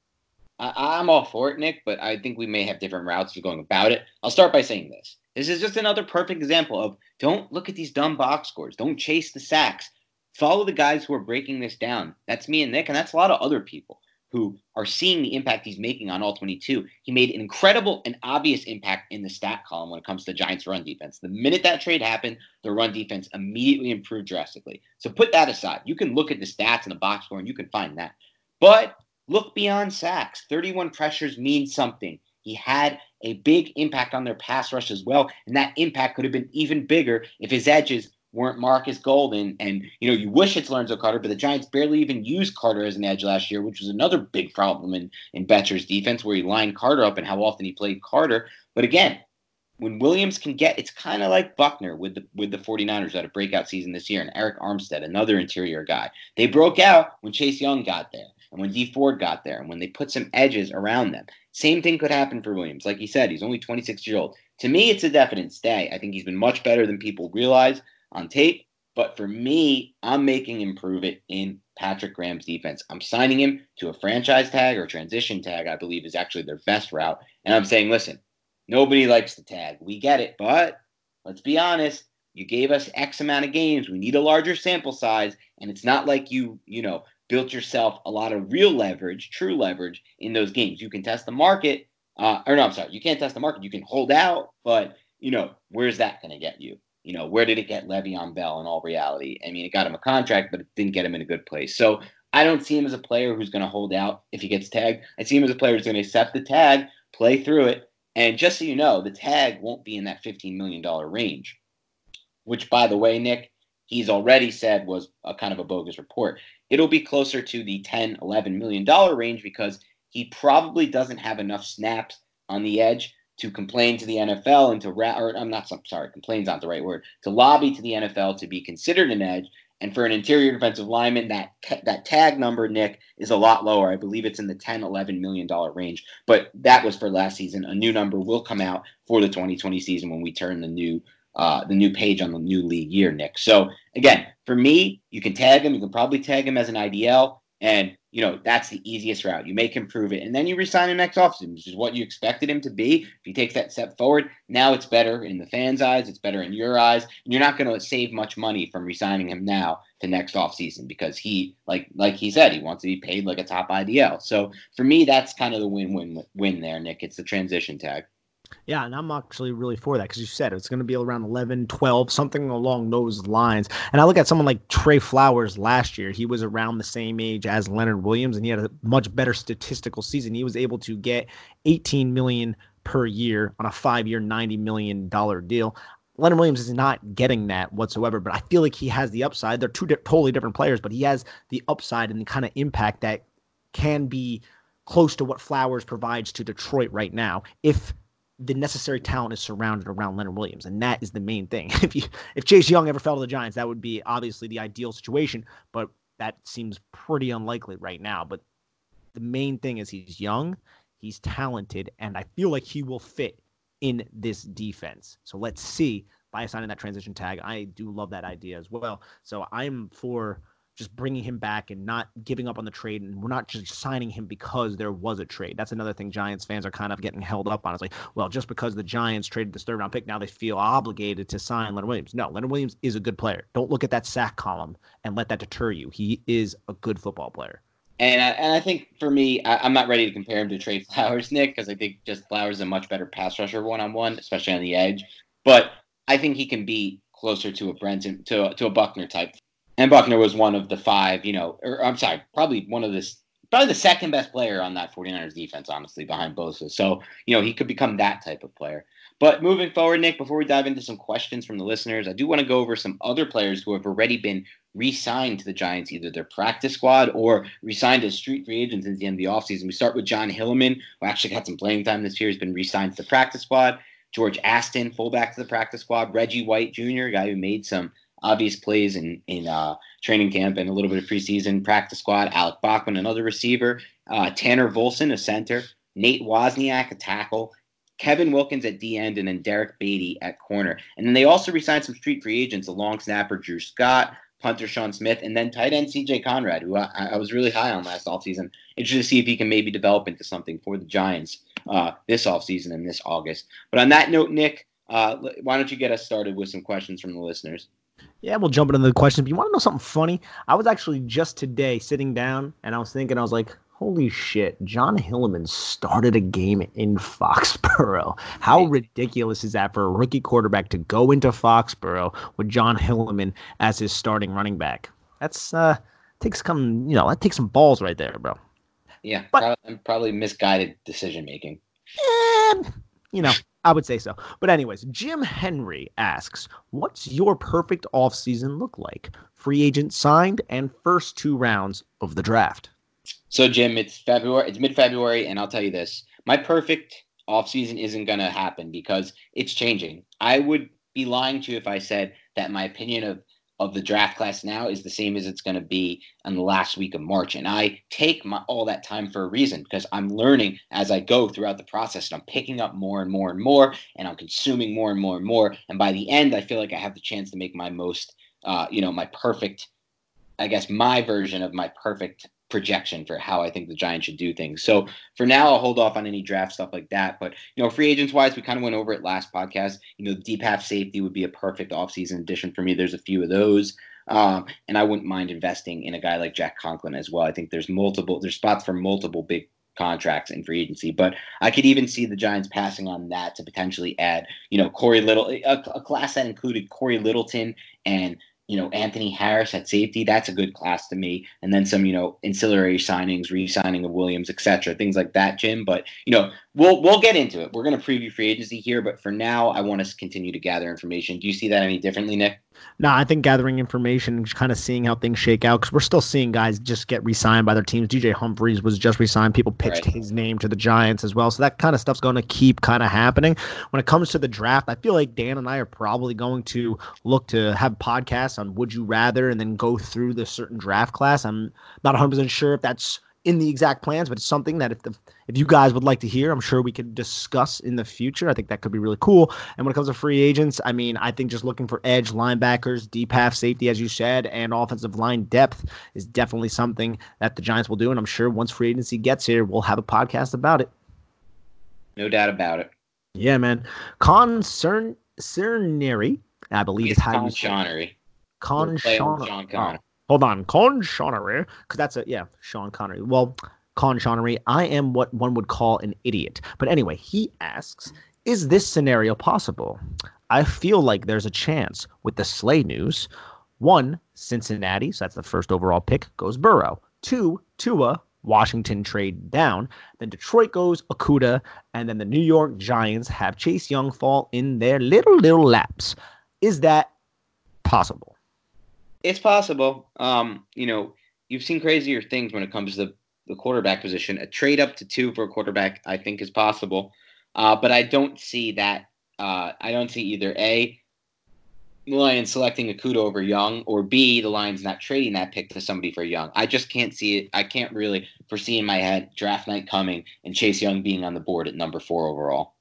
I, am all for it, Nick, but I think we may have different routes for going about it. I'll start by saying this. This is just another perfect example of don't look at these dumb box scores. Don't chase the sacks. Follow the guys who are breaking this down. That's me and Nick, and that's a lot of other people who are seeing the impact he's making on all 22. He made an incredible and obvious impact in the stat column when it comes to Giants run defense. The minute that trade happened, the run defense immediately improved drastically. So put that aside. You can look at the stats in the box score and you can find that. But look beyond sacks. 31 pressures mean something. He had a big impact on their pass rush as well, and that impact could have been even bigger if his edges weren't Marcus Golden. And, you know, you wish it's Lorenzo Carter, but the Giants barely even used Carter as an edge last year, which was another big problem in, in Bettcher's defense, where he lined Carter up and how often he played Carter. But again, when Williams can get, it's kind of like Buckner with the with the 49ers at a breakout season this year, and Arik Armstead, another interior guy. They broke out when Chase Young got there, and when Dee Ford got there, and when they put some edges around them. Same thing could happen for Williams. Like he said, he's only 26 years old. To me, it's a definite stay. I think he's been much better than people realize on tape. But for me, I'm making him prove it in Patrick Graham's defense. I'm signing him to a franchise tag or transition tag, I believe is actually their best route. And I'm saying, listen, nobody likes the tag. We get it. But let's be honest. You gave us X amount of games. We need a larger sample size. And it's not like you, you know, built yourself a lot of real leverage, true leverage in those games. You can test the market. Uh, or no, I'm sorry. You can't test the market. You can hold out. But, you know, where's that going to get you? You know, where did it get Le'Veon Bell in all reality? I mean, it got him a contract, but it didn't get him in a good place. So I don't see him as a player who's going to hold out if he gets tagged. I see him as a player who's going to accept the tag, play through it, and just so you know, the tag won't be in that $15 million range, which, by the way, Nick, he's already said was a kind of a bogus report. It'll be closer to the $10, 11 million dollar range because he probably doesn't have enough snaps on the edge to complain to the NFL and to ra- or I'm not sorry, complain's not the right word, to lobby to the NFL to be considered an edge. And for an interior defensive lineman, that that tag number, Nick, is a lot lower. I believe it's in the 10, 11 million dollar range. But that was for last season. A new number will come out for the 2020 season when we turn the new uh, the new page on the new league year, Nick. So again, for me, you can tag him. You can probably tag him as an IDL. And, you know, that's the easiest route. You make him prove it. And then you resign him next offseason, which is what you expected him to be. If he takes that step forward, now it's better in the fans' eyes. It's better in your eyes. And you're not going to save much money from resigning him now to next offseason because he, like like he said, he wants to be paid like a top IDL. So for me, that's kind of the win-win win there, Nick. It's the transition tag. Yeah, and I'm actually really for that because you said it's going to be around 11, 12, something along those lines. And I look at someone like Trey Flowers last year. He was around the same age as Leonard Williams, and he had a much better statistical season. He was able to get 18 million per year on a five-year, 90 million dollar deal. Leonard Williams is not getting that whatsoever, but I feel like he has the upside. They're two di- totally different players, but he has the upside and the kind of impact that can be close to what Flowers provides to Detroit right now if the necessary talent is surrounded around Leonard Williams, and that is the main thing. [laughs] If you if Chase Young ever fell to the Giants, that would be obviously the ideal situation, but that seems pretty unlikely right now. But the main thing is he's young, he's talented, and I feel like he will fit in this defense. So let's see by assigning that transition tag. I do love that idea as well. So I'm for just bringing him back and not giving up on the trade. And we're not just signing him because there was a trade. That's another thing Giants fans are kind of getting held up on. It's like, well, just because the Giants traded this third round pick, now they feel obligated to sign Leonard Williams. No, Leonard Williams is a good player. Don't look at that sack column and let that deter you. He is a good football player. And I, and I think for me, I, am not ready to compare him to Trey Flowers, Nick, because I think just Flowers is a much better pass rusher one on one, especially on the edge. But I think he can be closer to a Brenton to to a Buckner type and Buckner was one of the five, you know, or I'm sorry, probably one of this, probably the second best player on that 49ers defense, honestly, behind Bosa. So, you know, he could become that type of player. But moving forward, Nick, before we dive into some questions from the listeners, I do want to go over some other players who have already been re signed to the Giants, either their practice squad or re signed as street free agents since the end of the offseason. We start with Jon Hilliman, who actually got some playing time this year. He's been re signed to the practice squad. George Aston, fullback to the practice squad. Reggie White Jr., guy who made some obvious plays in in uh, training camp and a little bit of preseason practice squad. Alec Bachman, another receiver, uh, Tanner Volson, a center, Nate Wozniak, a tackle, Kevin Wilkins at D end, and then Derrick Baity at corner. And then they also resigned some street free agents, a long snapper Drew Scott, punter Sean Smith, and then tight end CJ Conrad, who I, I, was really high on last offseason. Interested to see if he can maybe develop into something for the Giants uh, this offseason and this August. But on that note, Nick, uh, why don't you get us started with some questions from the listeners? Yeah, we'll jump into the questions. But you want to know something funny? I was actually just today sitting down and I was thinking, I was like, holy shit, Jon Hilliman started a game in Foxborough. How ridiculous is that for a rookie quarterback to go into Foxborough with Jon Hilliman as his starting running back? That's uh takes some, you know, that takes some balls right there, bro. Yeah, but, probably, probably misguided decision making. Eh, you know, I would say so. But anyways, Jim Henry asks, "What's your perfect offseason look like? Free agent signed and first two rounds of the draft." So, Jim, it's February. It's mid-February, and I'll tell you this: my perfect offseason isn't going to happen because it's changing. I would be lying to you if I said that my opinion of of the draft class now is the same as it's going to be in the last week of March. And I take my, all that time for a reason because I'm learning as I go throughout the process and I'm picking up more and more and more and I'm consuming more and more and more. And by the end, I feel like I have the chance to make my most, uh, you know, my perfect, I guess, my version of my perfect projection for how I think the Giants should do things. So for now, I'll hold off on any draft stuff like that. But you know, free agents wise, we kind of went over it last podcast. You know, deep half safety would be a perfect offseason addition for me. There's a few of those. Um, and I wouldn't mind investing in a guy like Jack Conklin as well. I think there's multiple there's spots for multiple big contracts in free agency. But I could even see the Giants passing on that to potentially add, you know, Corey Little, a, a class that included Corey Littleton and you know, Anthony Harris at safety, that's a good class to me. And then some, you know, ancillary signings, re-signing of Williams, etc., things like that, Jim. But you know, we'll we'll get into it. We're going to preview free agency here, but for now, I want us to continue to gather information. Do you see that any differently, Nick? No, I think gathering information, and just kind of seeing how things shake out, because we're still seeing guys just get re-signed by their teams. DJ Humphries was just re-signed. People pitched right. his name to the Giants as well, so that kind of stuff's going to keep kind of happening. When it comes to the draft, I feel like Dan and I are probably going to look to have podcasts on Would You Rather, and then go through the certain draft class. I'm not 100 percent sure if that's in the exact plans, but it's something that if the if you guys would like to hear, I'm sure we could discuss in the future. I think that could be really cool. And when it comes to free agents, I mean, I think just looking for edge linebackers, deep half safety, as you said, and offensive line depth is definitely something that the Giants will do. And I'm sure once free agency gets here, we'll have a podcast about it. No doubt about it. Yeah, man. Concern Cerneri, I believe it's is how Con you Shonery. Con Sean. Oh, hold on, Con Shonery, because that's a yeah, Sean Connery. Well, Con Shonery, I am what one would call an idiot. But anyway, he asks, is this scenario possible? I feel like there's a chance with the Slay news. One, Cincinnati, so that's the first overall pick, goes Burrow. Two, Tua, Washington trade down. Then Detroit goes Okudah, and then the New York Giants have Chase Young fall in their little little laps. Is that possible? It's possible. Um, you know, you've seen crazier things when it comes to the, the quarterback position. A trade up to two for a quarterback, I think, is possible. Uh, but I don't see that. Uh, I don't see either A, the Lions selecting Okudah over Young, or B, the Lions not trading that pick to somebody for Young. I just can't see it. I can't really foresee in my head draft night coming and Chase Young being on the board at number four overall.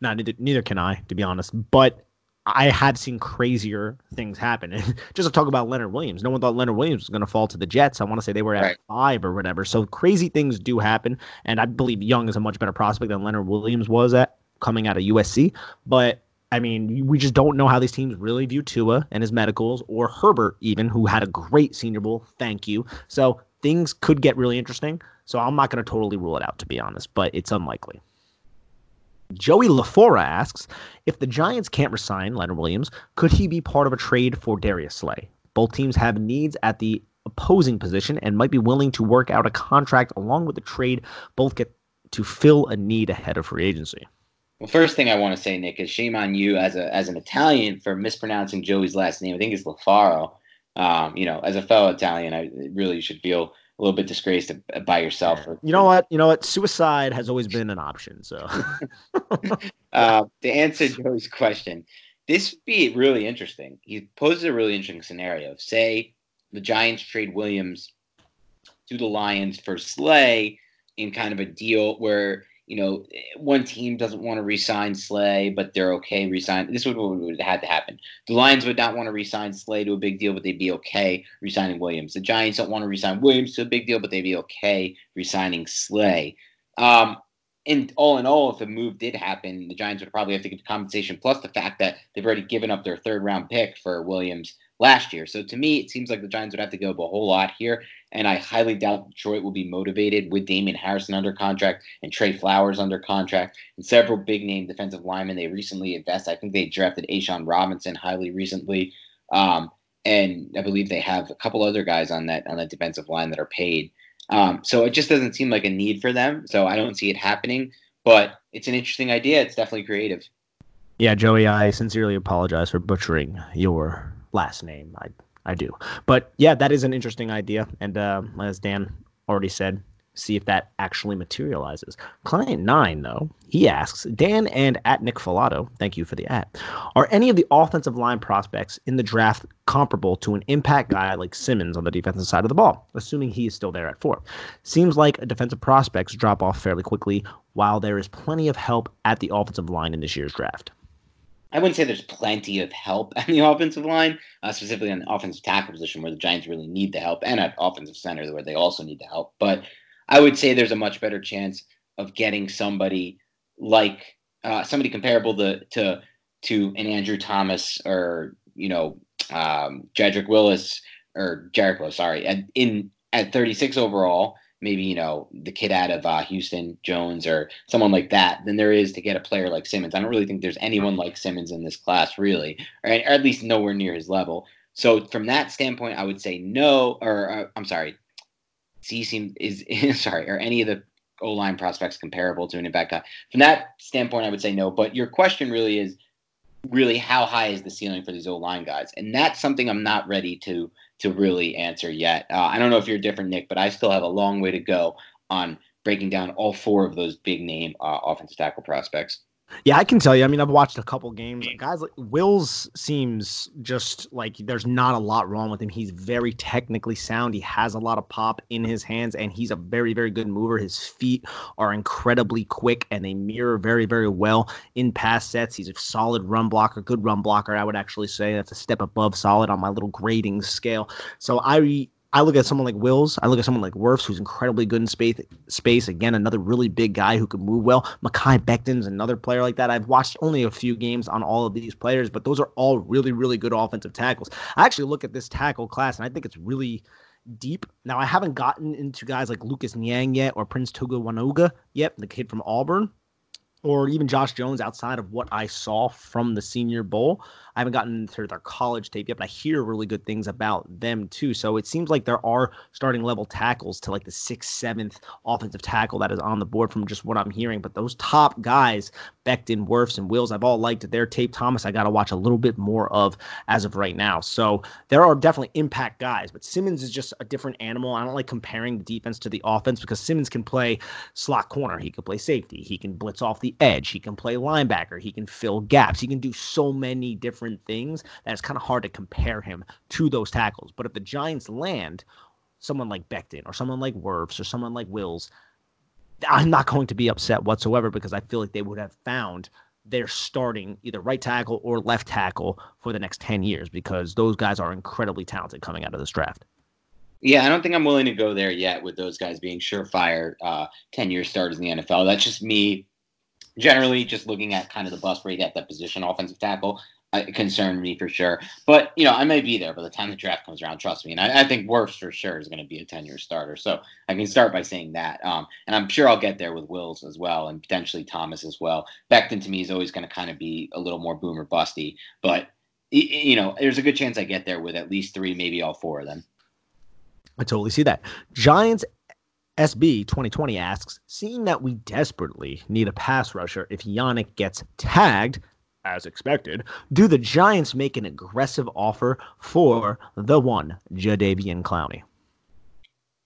No, neither, neither can I, to be honest. But I had seen crazier things happen. [laughs] Just to talk about Leonard Williams, no one thought Leonard Williams was going to fall to the Jets. I want to say they were at right. five or whatever. So crazy things do happen, and I believe Young is a much better prospect than Leonard Williams was at coming out of USC. But I mean, we just don't know how these teams really view Tua and his medicals, or Herbert even, who had a great Senior Bowl. Thank you. So things could get really interesting. So I'm not going to totally rule it out, to be honest, but it's unlikely. Joey LaFora asks if the Giants can't resign Leonard Williams, could he be part of a trade for Darius Slay? Both teams have needs at the opposing position and might be willing to work out a contract along with the trade. Both get to fill a need ahead of free agency. Well, first thing I want to say, Nick, is shame on you as a as an Italian for mispronouncing Joey's last name. I think it's LaFaro. Um, you know, as a fellow Italian, I really should feel a little bit disgraced by yourself. You know what? You know what? Suicide has always been an option. So, [laughs] uh, to answer Joe's question, this would be really interesting. He poses a really interesting scenario. Say the Giants trade Williams to the Lions for Slay in kind of a deal where you know one team doesn't want to resign Slay, but they're okay resign. This would would had to happen. The Lions would not want to resign Slay to a big deal, but they'd be okay resigning Williams. The Giants don't want to resign Williams to a big deal, but they'd be okay resigning Slay. Um, and all in all, if the move did happen, the Giants would probably have to get compensation plus the fact that they've already given up their third round pick for Williams last year. So to me, it seems like the Giants would have to go up a whole lot here. And I highly doubt Detroit will be motivated with Damien Harrison under contract and Trey Flowers under contract and several big name defensive linemen they recently invested. I think they drafted A'Shawn Robinson highly recently. Um, and I believe they have a couple other guys on that on that defensive line that are paid. Um, so it just doesn't seem like a need for them. So I don't see it happening. But it's an interesting idea. It's definitely creative. Yeah, Joey, I sincerely apologize for butchering your last name. I I do. But yeah, that is an interesting idea. And uh, as Dan already said, see if that actually materializes. Client nine, though, he asks Dan and at Nick Filato, thank you for the at, are any of the offensive line prospects in the draft comparable to an impact guy like Simmons on the defensive side of the ball, assuming he is still there at four? Seems like defensive prospects drop off fairly quickly, while there is plenty of help at the offensive line in this year's draft. I wouldn't say there's plenty of help [laughs] on the offensive line, uh, specifically on the offensive tackle position where the Giants really need the help, and at offensive center where they also need the help. But I would say there's a much better chance of getting somebody like uh, somebody comparable to, to to an Andrew Thomas or you know um, Jedrick Willis or Jericho, sorry, at, in at 36 overall, maybe you know the kid out of uh, Houston Jones or someone like that than there is to get a player like Simmons. I don't really think there's anyone like Simmons in this class, really, or, or at least nowhere near his level. So from that standpoint, I would say no, or uh, I'm sorry, C seems is [laughs] sorry, are any of the O line prospects comparable to an impact guy? From that standpoint, I would say no. But your question really is really how high is the ceiling for these O line guys, and that's something I'm not ready to to really answer yet. Uh, I don't know if you're different, Nick, but I still have a long way to go on breaking down all four of those big name uh, offensive tackle prospects. Yeah, I can tell you. I mean, I've watched a couple games. Guys like Wills seems just like there's not a lot wrong with him. He's very technically sound. He has a lot of pop in his hands, and he's a very, very good mover. His feet are incredibly quick, and they mirror very, very well in pass sets. He's a solid run blocker, good run blocker. I would actually say that's a step above solid on my little grading scale. So I I look at someone like Wills. I look at someone like Wirfs, who's incredibly good in space. Space again, another really big guy who can move well. Mekhi Becton's another player like that. I've watched only a few games on all of these players, but those are all really, really good offensive tackles. I actually look at this tackle class, and I think it's really deep. Now, I haven't gotten into guys like Lucas Niang yet or Prince Tega Wanogho yet, the kid from Auburn, or even Josh Jones outside of what I saw from the Senior Bowl. I haven't gotten into their college tape yet, but I hear really good things about them too. So it seems like there are starting level tackles to like the sixth, seventh offensive tackle that is on the board from just what I'm hearing. But those top guys, Becton, Wirfs, and Wills, I've all liked their tape. Thomas, I got to watch a little bit more of as of right now. So there are definitely impact guys, but Simmons is just a different animal. I don't like comparing the defense to the offense because Simmons can play slot corner, he can play safety, he can blitz off the edge, he can play linebacker, he can fill gaps, he can do so many different different things that it's kind of hard to compare him to those tackles. But if the Giants land someone like Becton or someone like Wirfs or someone like Wills, I'm not going to be upset whatsoever because I feel like they would have found their starting either right tackle or left tackle for the next 10 years because those guys are incredibly talented coming out of this draft. Yeah, I don't think I'm willing to go there yet with those guys being surefire uh, 10 year starters in the NFL. That's just me generally just looking at kind of the bust rate at that position, offensive tackle uh, concerned me for sure. But you know, I may be there by the time the draft comes around. Trust me, and I, I think Wirfs for sure is going to be a ten-year starter. So I can start by saying that, um, and I'm sure I'll get there with Wills as well, and potentially Thomas as well. Becton to me is always going to kind of be a little more boomer busty, but you know, there's a good chance I get there with at least three, maybe all four of them. I totally see that. Giants SB 2020 asks, seeing that we desperately need a pass rusher if Yannick gets tagged, as expected, do the Giants make an aggressive offer for the one Jadeveon Clowney?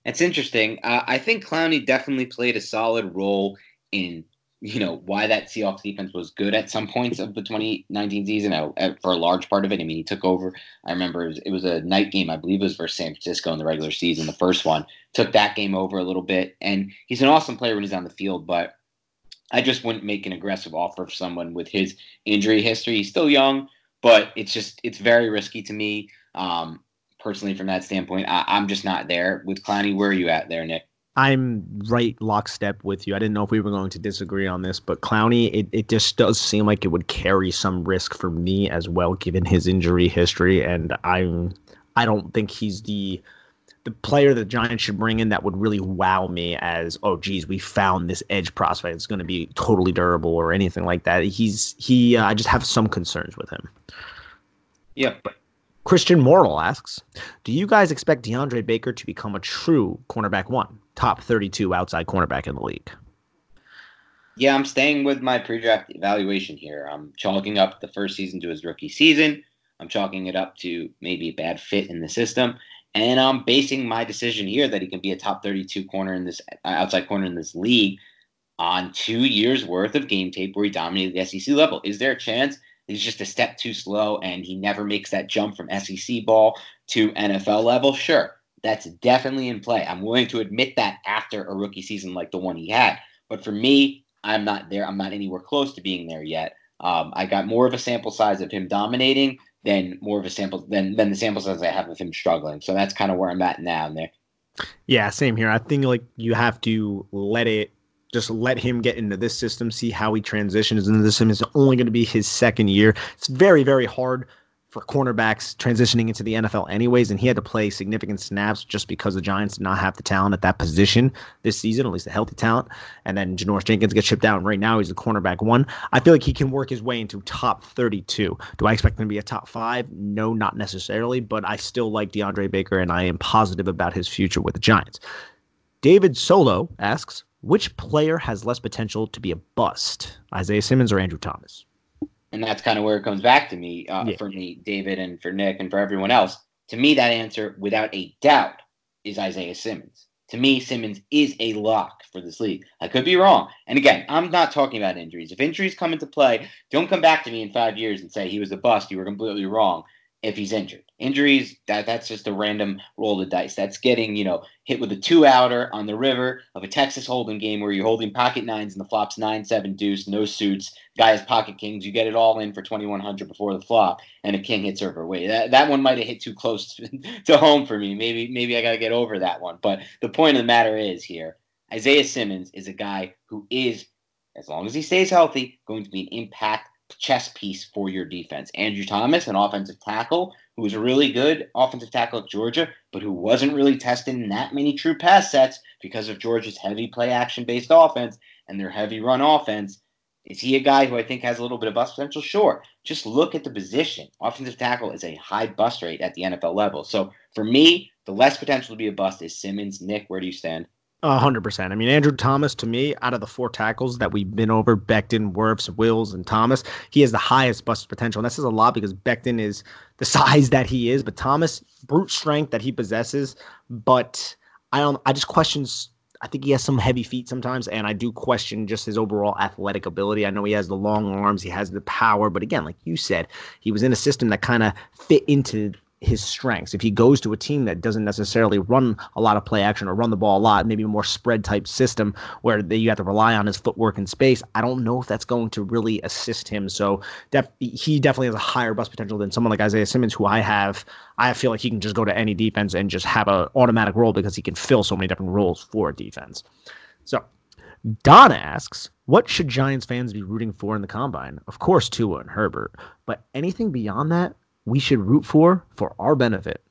It's interesting. Uh, I think Clowney definitely played a solid role in you know, why that Seahawks defense was good at some points of the 2019 season uh, for a large part of it. I mean, he took over. I remember it was, it was, a night game, I believe it was versus San Francisco in the regular season, the first one. Took that game over a little bit. And he's an awesome player when he's on the field, but I just wouldn't make an aggressive offer for someone with his injury history. He's still young, but it's just, it's very risky to me. Um, personally, from that standpoint, I, I'm just not there with Clowney. Where are you at there, Nick? I'm right lockstep with you. I didn't know if we were going to disagree on this, but Clowney, it, it just does seem like it would carry some risk for me as well, given his injury history. And I'm I don't think he's the the player the Giants should bring in that would really wow me as oh geez we found this edge prospect that's going to be totally durable or anything like that. He's he uh, I just have some concerns with him. Yeah, but Christian Morrill asks, do you guys expect DeAndre Baker to become a true cornerback one? top 32 outside cornerback in the league. Yeah, I'm staying with my pre-draft evaluation here. I'm chalking up the first season to his rookie season. I'm chalking it up to maybe a bad fit in the system, and I'm basing my decision here that he can be a top 32 corner in this uh, outside corner in this league on two years worth of game tape where he dominated the SEC level. Is there a chance he's just a step too slow and he never makes that jump from SEC ball to NFL level? Sure that's definitely in play. I'm willing to admit that after a rookie season like the one he had. But for me, I'm not there. I'm not anywhere close to being there yet. Um, I got more of a sample size of him dominating than more of a sample than than the sample size I have of him struggling. So that's kind of where I'm at now, Nick. Yeah, same here. I think like you have to let it just let him get into this system, see how he transitions into this system. It's only going to be his second year. It's very, very hard for cornerbacks transitioning into the NFL anyways, and he had to play significant snaps just because the Giants did not have the talent at that position this season, at least the healthy talent. And then Janoris Jenkins gets shipped out, and right now he's the cornerback one. I feel like he can work his way into top 32. Do I expect him to be a top five? No, not necessarily, but I still like DeAndre Baker, and I am positive about his future with the Giants. David Solo asks, which player has less potential to be a bust, Isaiah Simmons or Andrew Thomas? And that's kind of where it comes back to me uh, yeah. for me, David, and for Nick, and for everyone else. To me, that answer, without a doubt, is Isaiah Simmons. To me, Simmons is a lock for this league. I could be wrong. And again, I'm not talking about injuries. If injuries come into play, don't come back to me in five years and say he was a bust. You were completely wrong if he's injured. Injuries, that that's just a random roll of the dice. That's getting, you know, hit with a two outer on the river of a Texas Hold'em game where you're holding pocket nines and the flop's nine seven deuce, no suits, guy has pocket kings, you get it all in for twenty one hundred before the flop, and a king hits over. Wait, that, that one might have hit too close to, [laughs] to home for me. Maybe maybe I gotta get over that one. But the point of the matter is here, Isaiah Simmons is a guy who is, as long as he stays healthy, going to be an impact chess piece for your defense. Andrew Thomas, an offensive tackle who was a really good offensive tackle at Georgia, but who wasn't really tested in that many true pass sets because of Georgia's heavy play action based offense and their heavy run offense. Is he a guy who I think has a little bit of bust potential? Sure. Just look at the position. Offensive tackle is a high bust rate at the NFL level. So for me, the less potential to be a bust is Simmons. Nick, where do you stand? Hundred percent. I mean, Andrew Thomas to me, out of the four tackles that we've been over, Becton, Wirfs, Wills, and Thomas, he has the highest bust potential. And that says a lot because Becton is the [laughs] size that he is, but Thomas, brute strength that he possesses. But I don't. I just questions. I think he has some heavy feet sometimes, and I do question just his overall athletic ability. I know he has the long arms, he has the power, but again, like you said, he was in a system that kind of fit into his strengths. If he goes to a team that doesn't necessarily run a lot of play action or run the ball a lot, maybe a more spread type system where they, you have to rely on his footwork and space, I don't know if that's going to really assist him. So def- he definitely has a higher bust potential than someone like Isaiah Simmons, who I have. I feel like he can just go to any defense and just have an automatic role because he can fill so many different roles for defense. So Don asks, what should Giants fans be rooting for in the combine? Of course, Tua and Herbert, but anything beyond that, we should root for for our benefit?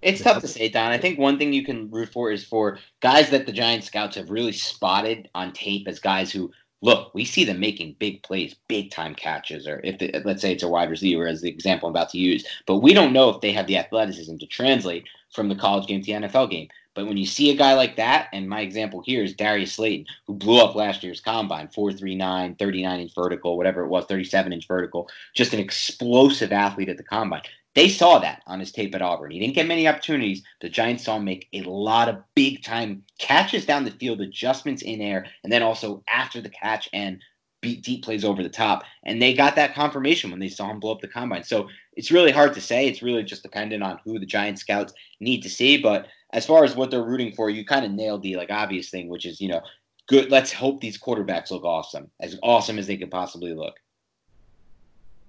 It's tough to say, Don. I think one thing you can root for is for guys that the Giant scouts have really spotted on tape as guys who look. We see them making big plays, big time catches, or if let's say it's a wide receiver as the example I'm about to use, but we don't know if they have the athleticism to translate from the college game to the NFL game. But when you see a guy like that, and my example here is Darius Slayton, who blew up last year's combine 439, 39 inch vertical, whatever it was, 37 inch vertical, just an explosive athlete at the combine. they saw that on his tape at Auburn. He didn't get many opportunities. The Giants saw him make a lot of big time catches down the field, adjustments in air, and then also after the catch and beat deep plays over the top. And they got that confirmation when they saw him blow up the combine. So it's really hard to say. It's really just dependent on who the Giant scouts need to see. But as far as what they're rooting for, you kind of nailed the like obvious thing, which is, you know, good. Let's hope these quarterbacks look awesome, as awesome as they could possibly look.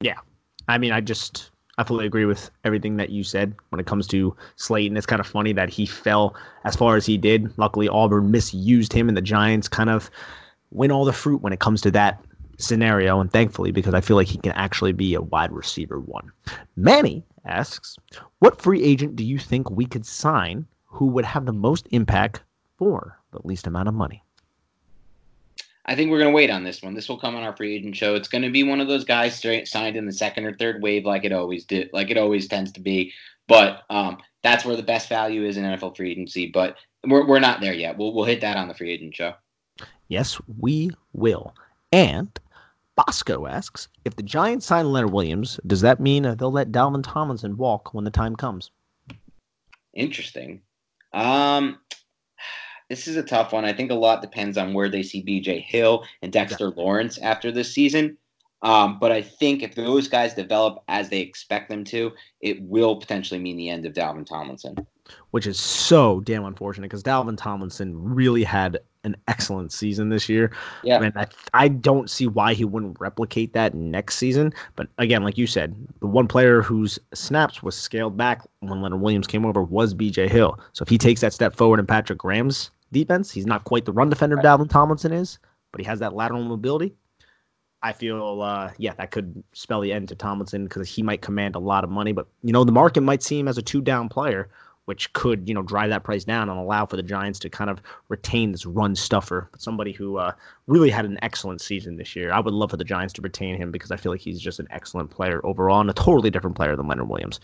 Yeah. I mean, I just I fully agree with everything that you said when it comes to Slayton. It's kind of funny that he fell as far as he did. Luckily, Auburn misused him, and the Giants kind of win all the fruit when it comes to that scenario. And thankfully, because I feel like he can actually be a wide receiver one. Manny asks, What free agent do you think we could sign who would have the most impact for the least amount of money? I think we're going to wait on this one. This will come on our free agent show. It's going to be one of those guys straight, signed in the second or third wave, like it always did, like it always tends to be. But um, that's where the best value is in NFL free agency. But we're, we're not there yet. We'll we'll hit that on the free agent show. Yes, we will. And Bosco asks if the Giants sign Leonard Williams, does that mean they'll let Dalvin Tomlinson walk when the time comes? Interesting. Um, this is a tough one. I think a lot depends on where they see BJ Hill and Dexter yeah. Lawrence after this season. Um, but I think if those guys develop as they expect them to, it will potentially mean the end of Dalvin Tomlinson. Which is so damn unfortunate because Dalvin Tomlinson really had an excellent season this year. Yeah. And I, I don't see why he wouldn't replicate that next season. But again, like you said, the one player whose snaps was scaled back when Leonard Williams came over was BJ Hill. So if he takes that step forward in Patrick Graham's defense. He's not quite the run defender right. Dalvin Tomlinson is, but he has that lateral mobility. I feel, uh, yeah, that could spell the end to Tomlinson because he might command a lot of money. But you know, the market might see him as a two-down player, which could you know drive that price down and allow for the Giants to kind of retain this run stuffer, somebody who uh, really had an excellent season this year. I would love for the Giants to retain him because I feel like he's just an excellent player overall and a totally different player than Leonard Williams.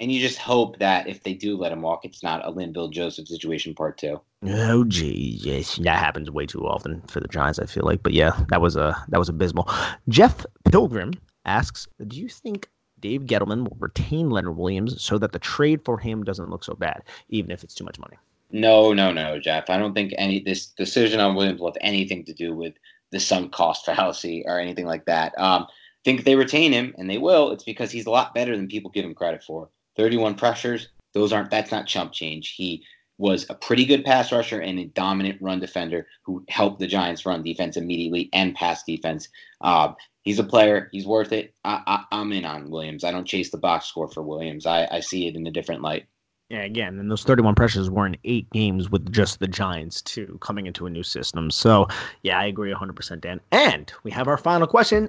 And you just hope that if they do let him walk, it's not a Linval Joseph situation part two. Oh geez, yes, that happens way too often for the Giants. I feel like, but yeah, that was a that was abysmal. Jeff Pilgrim asks, "Do you think Dave Gettleman will retain Leonard Williams so that the trade for him doesn't look so bad, even if it's too much money?" No, no, no, Jeff. I don't think any this decision on Williams will have anything to do with the sunk cost [laughs] fallacy or anything like that. Um, think they retain him, and they will. It's because he's a lot better than people give him credit for. 31 pressures. Those aren't that's not chump change. He was a pretty good pass rusher and a dominant run defender who helped the Giants run defense immediately and pass defense. Uh, he's a player. He's worth it. I, am in on Williams. I don't chase the box score for Williams. I, I see it in a different light. Yeah, again, and those 31 pressures were in eight games with just the Giants, too, coming into a new system. So, yeah, I agree 100%, Dan. And we have our final question.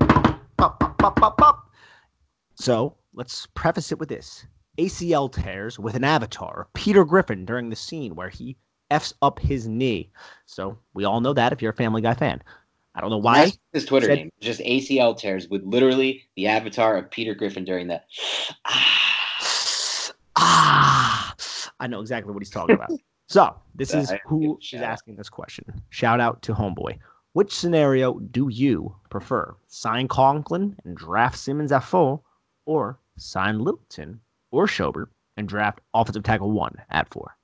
So, let's preface it with this ACL tears with an avatar, Peter Griffin, during the scene where he f's up his knee. So we all know that if you're a Family Guy fan. I don't know why. That's his Twitter said, name. Just ACL tears with literally the avatar of Peter Griffin during that. Ah, [sighs] ah, I know exactly what he's talking about. [laughs] so this is who is asking this question. Shout out to Homeboy. Which scenario do you prefer? Sign Conklin and draft Simmons at four, or sign Littleton or Schobert and draft offensive tackle one at four?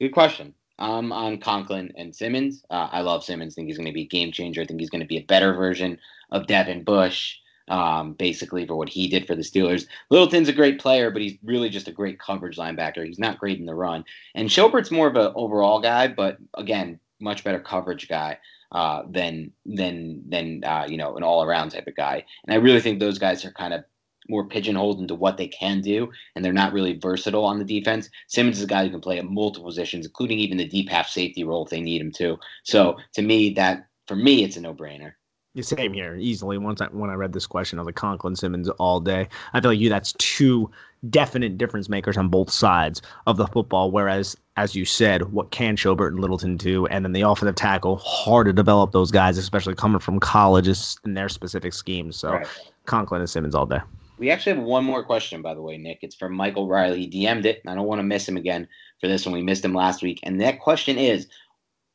Good question. Um, on Conklin and Simmons. Uh, I love Simmons. I think he's going to be a game changer. I think he's going to be a better version of Devin Bush, um, basically, for what he did for the Steelers. Littleton's a great player, but he's really just a great coverage linebacker. He's not great in the run. And Schobert's more of an overall guy, but again, much better coverage guy uh, than than than uh, you know an all around type of guy. And I really think those guys are kind of more pigeonholed into what they can do, and they're not really versatile on the defense. Simmons is a guy who can play at multiple positions, including even the deep half safety role if they need him to. So to me, that for me, it's a no brainer. Same here, easily. Once I when I read this question, I was like Conklin Simmons all day. I feel like you that's two definite difference makers on both sides of the football. Whereas, as you said, what can Schobert and Littleton do, and then the offensive tackle, hard to develop those guys, especially coming from colleges in their specific schemes. So, right. Conklin and Simmons all day. We actually have one more question, by the way, Nick. It's from Michael Riley. He DM'd it. and I don't want to miss him again for this one. We missed him last week. And that question is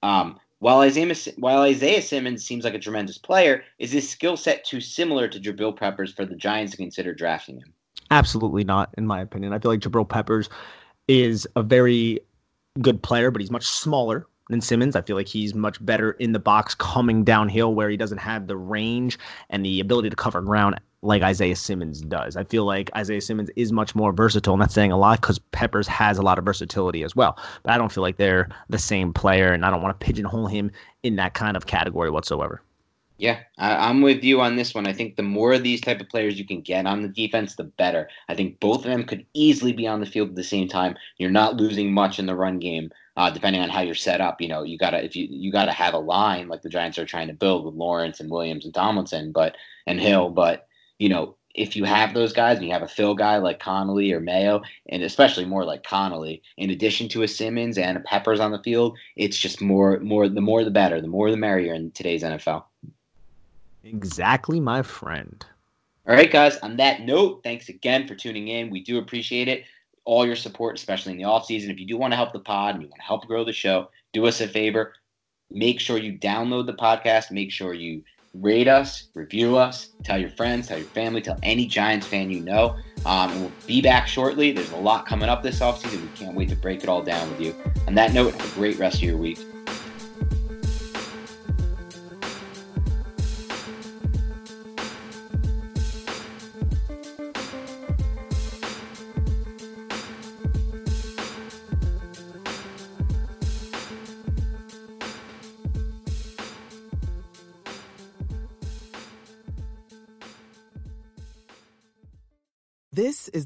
um, while, Isaiah, while Isaiah Simmons seems like a tremendous player, is his skill set too similar to Jabril Peppers for the Giants to consider drafting him? Absolutely not, in my opinion. I feel like Jabril Peppers is a very good player, but he's much smaller than Simmons. I feel like he's much better in the box coming downhill where he doesn't have the range and the ability to cover ground like Isaiah Simmons does. I feel like Isaiah Simmons is much more versatile, and that's saying a lot because Peppers has a lot of versatility as well. But I don't feel like they're the same player, and I don't want to pigeonhole him in that kind of category whatsoever. Yeah, I, am with you on this one. I think the more of these type of players you can get on the defense, the better. I think both of them could easily be on the field at the same time. You're not losing much in the run game, uh, depending on how you're set up. You know, you gotta if you you gotta have a line like the Giants are trying to build with Lawrence and Williams and Tomlinson, but and Hill. But you know, if you have those guys and you have a fill guy like Connelly or Mayo, and especially more like Connelly, in addition to a Simmons and a Peppers on the field, it's just more more the more the better, the more the merrier in today's NFL. Exactly, my friend. All right, guys. On that note, thanks again for tuning in. We do appreciate it. All your support, especially in the off season. If you do want to help the pod and you want to help grow the show, do us a favor. Make sure you download the podcast. Make sure you rate us, review us, tell your friends, tell your family, tell any Giants fan you know. Um, we'll be back shortly. There's a lot coming up this offseason. We can't wait to break it all down with you. On that note, have a great rest of your week.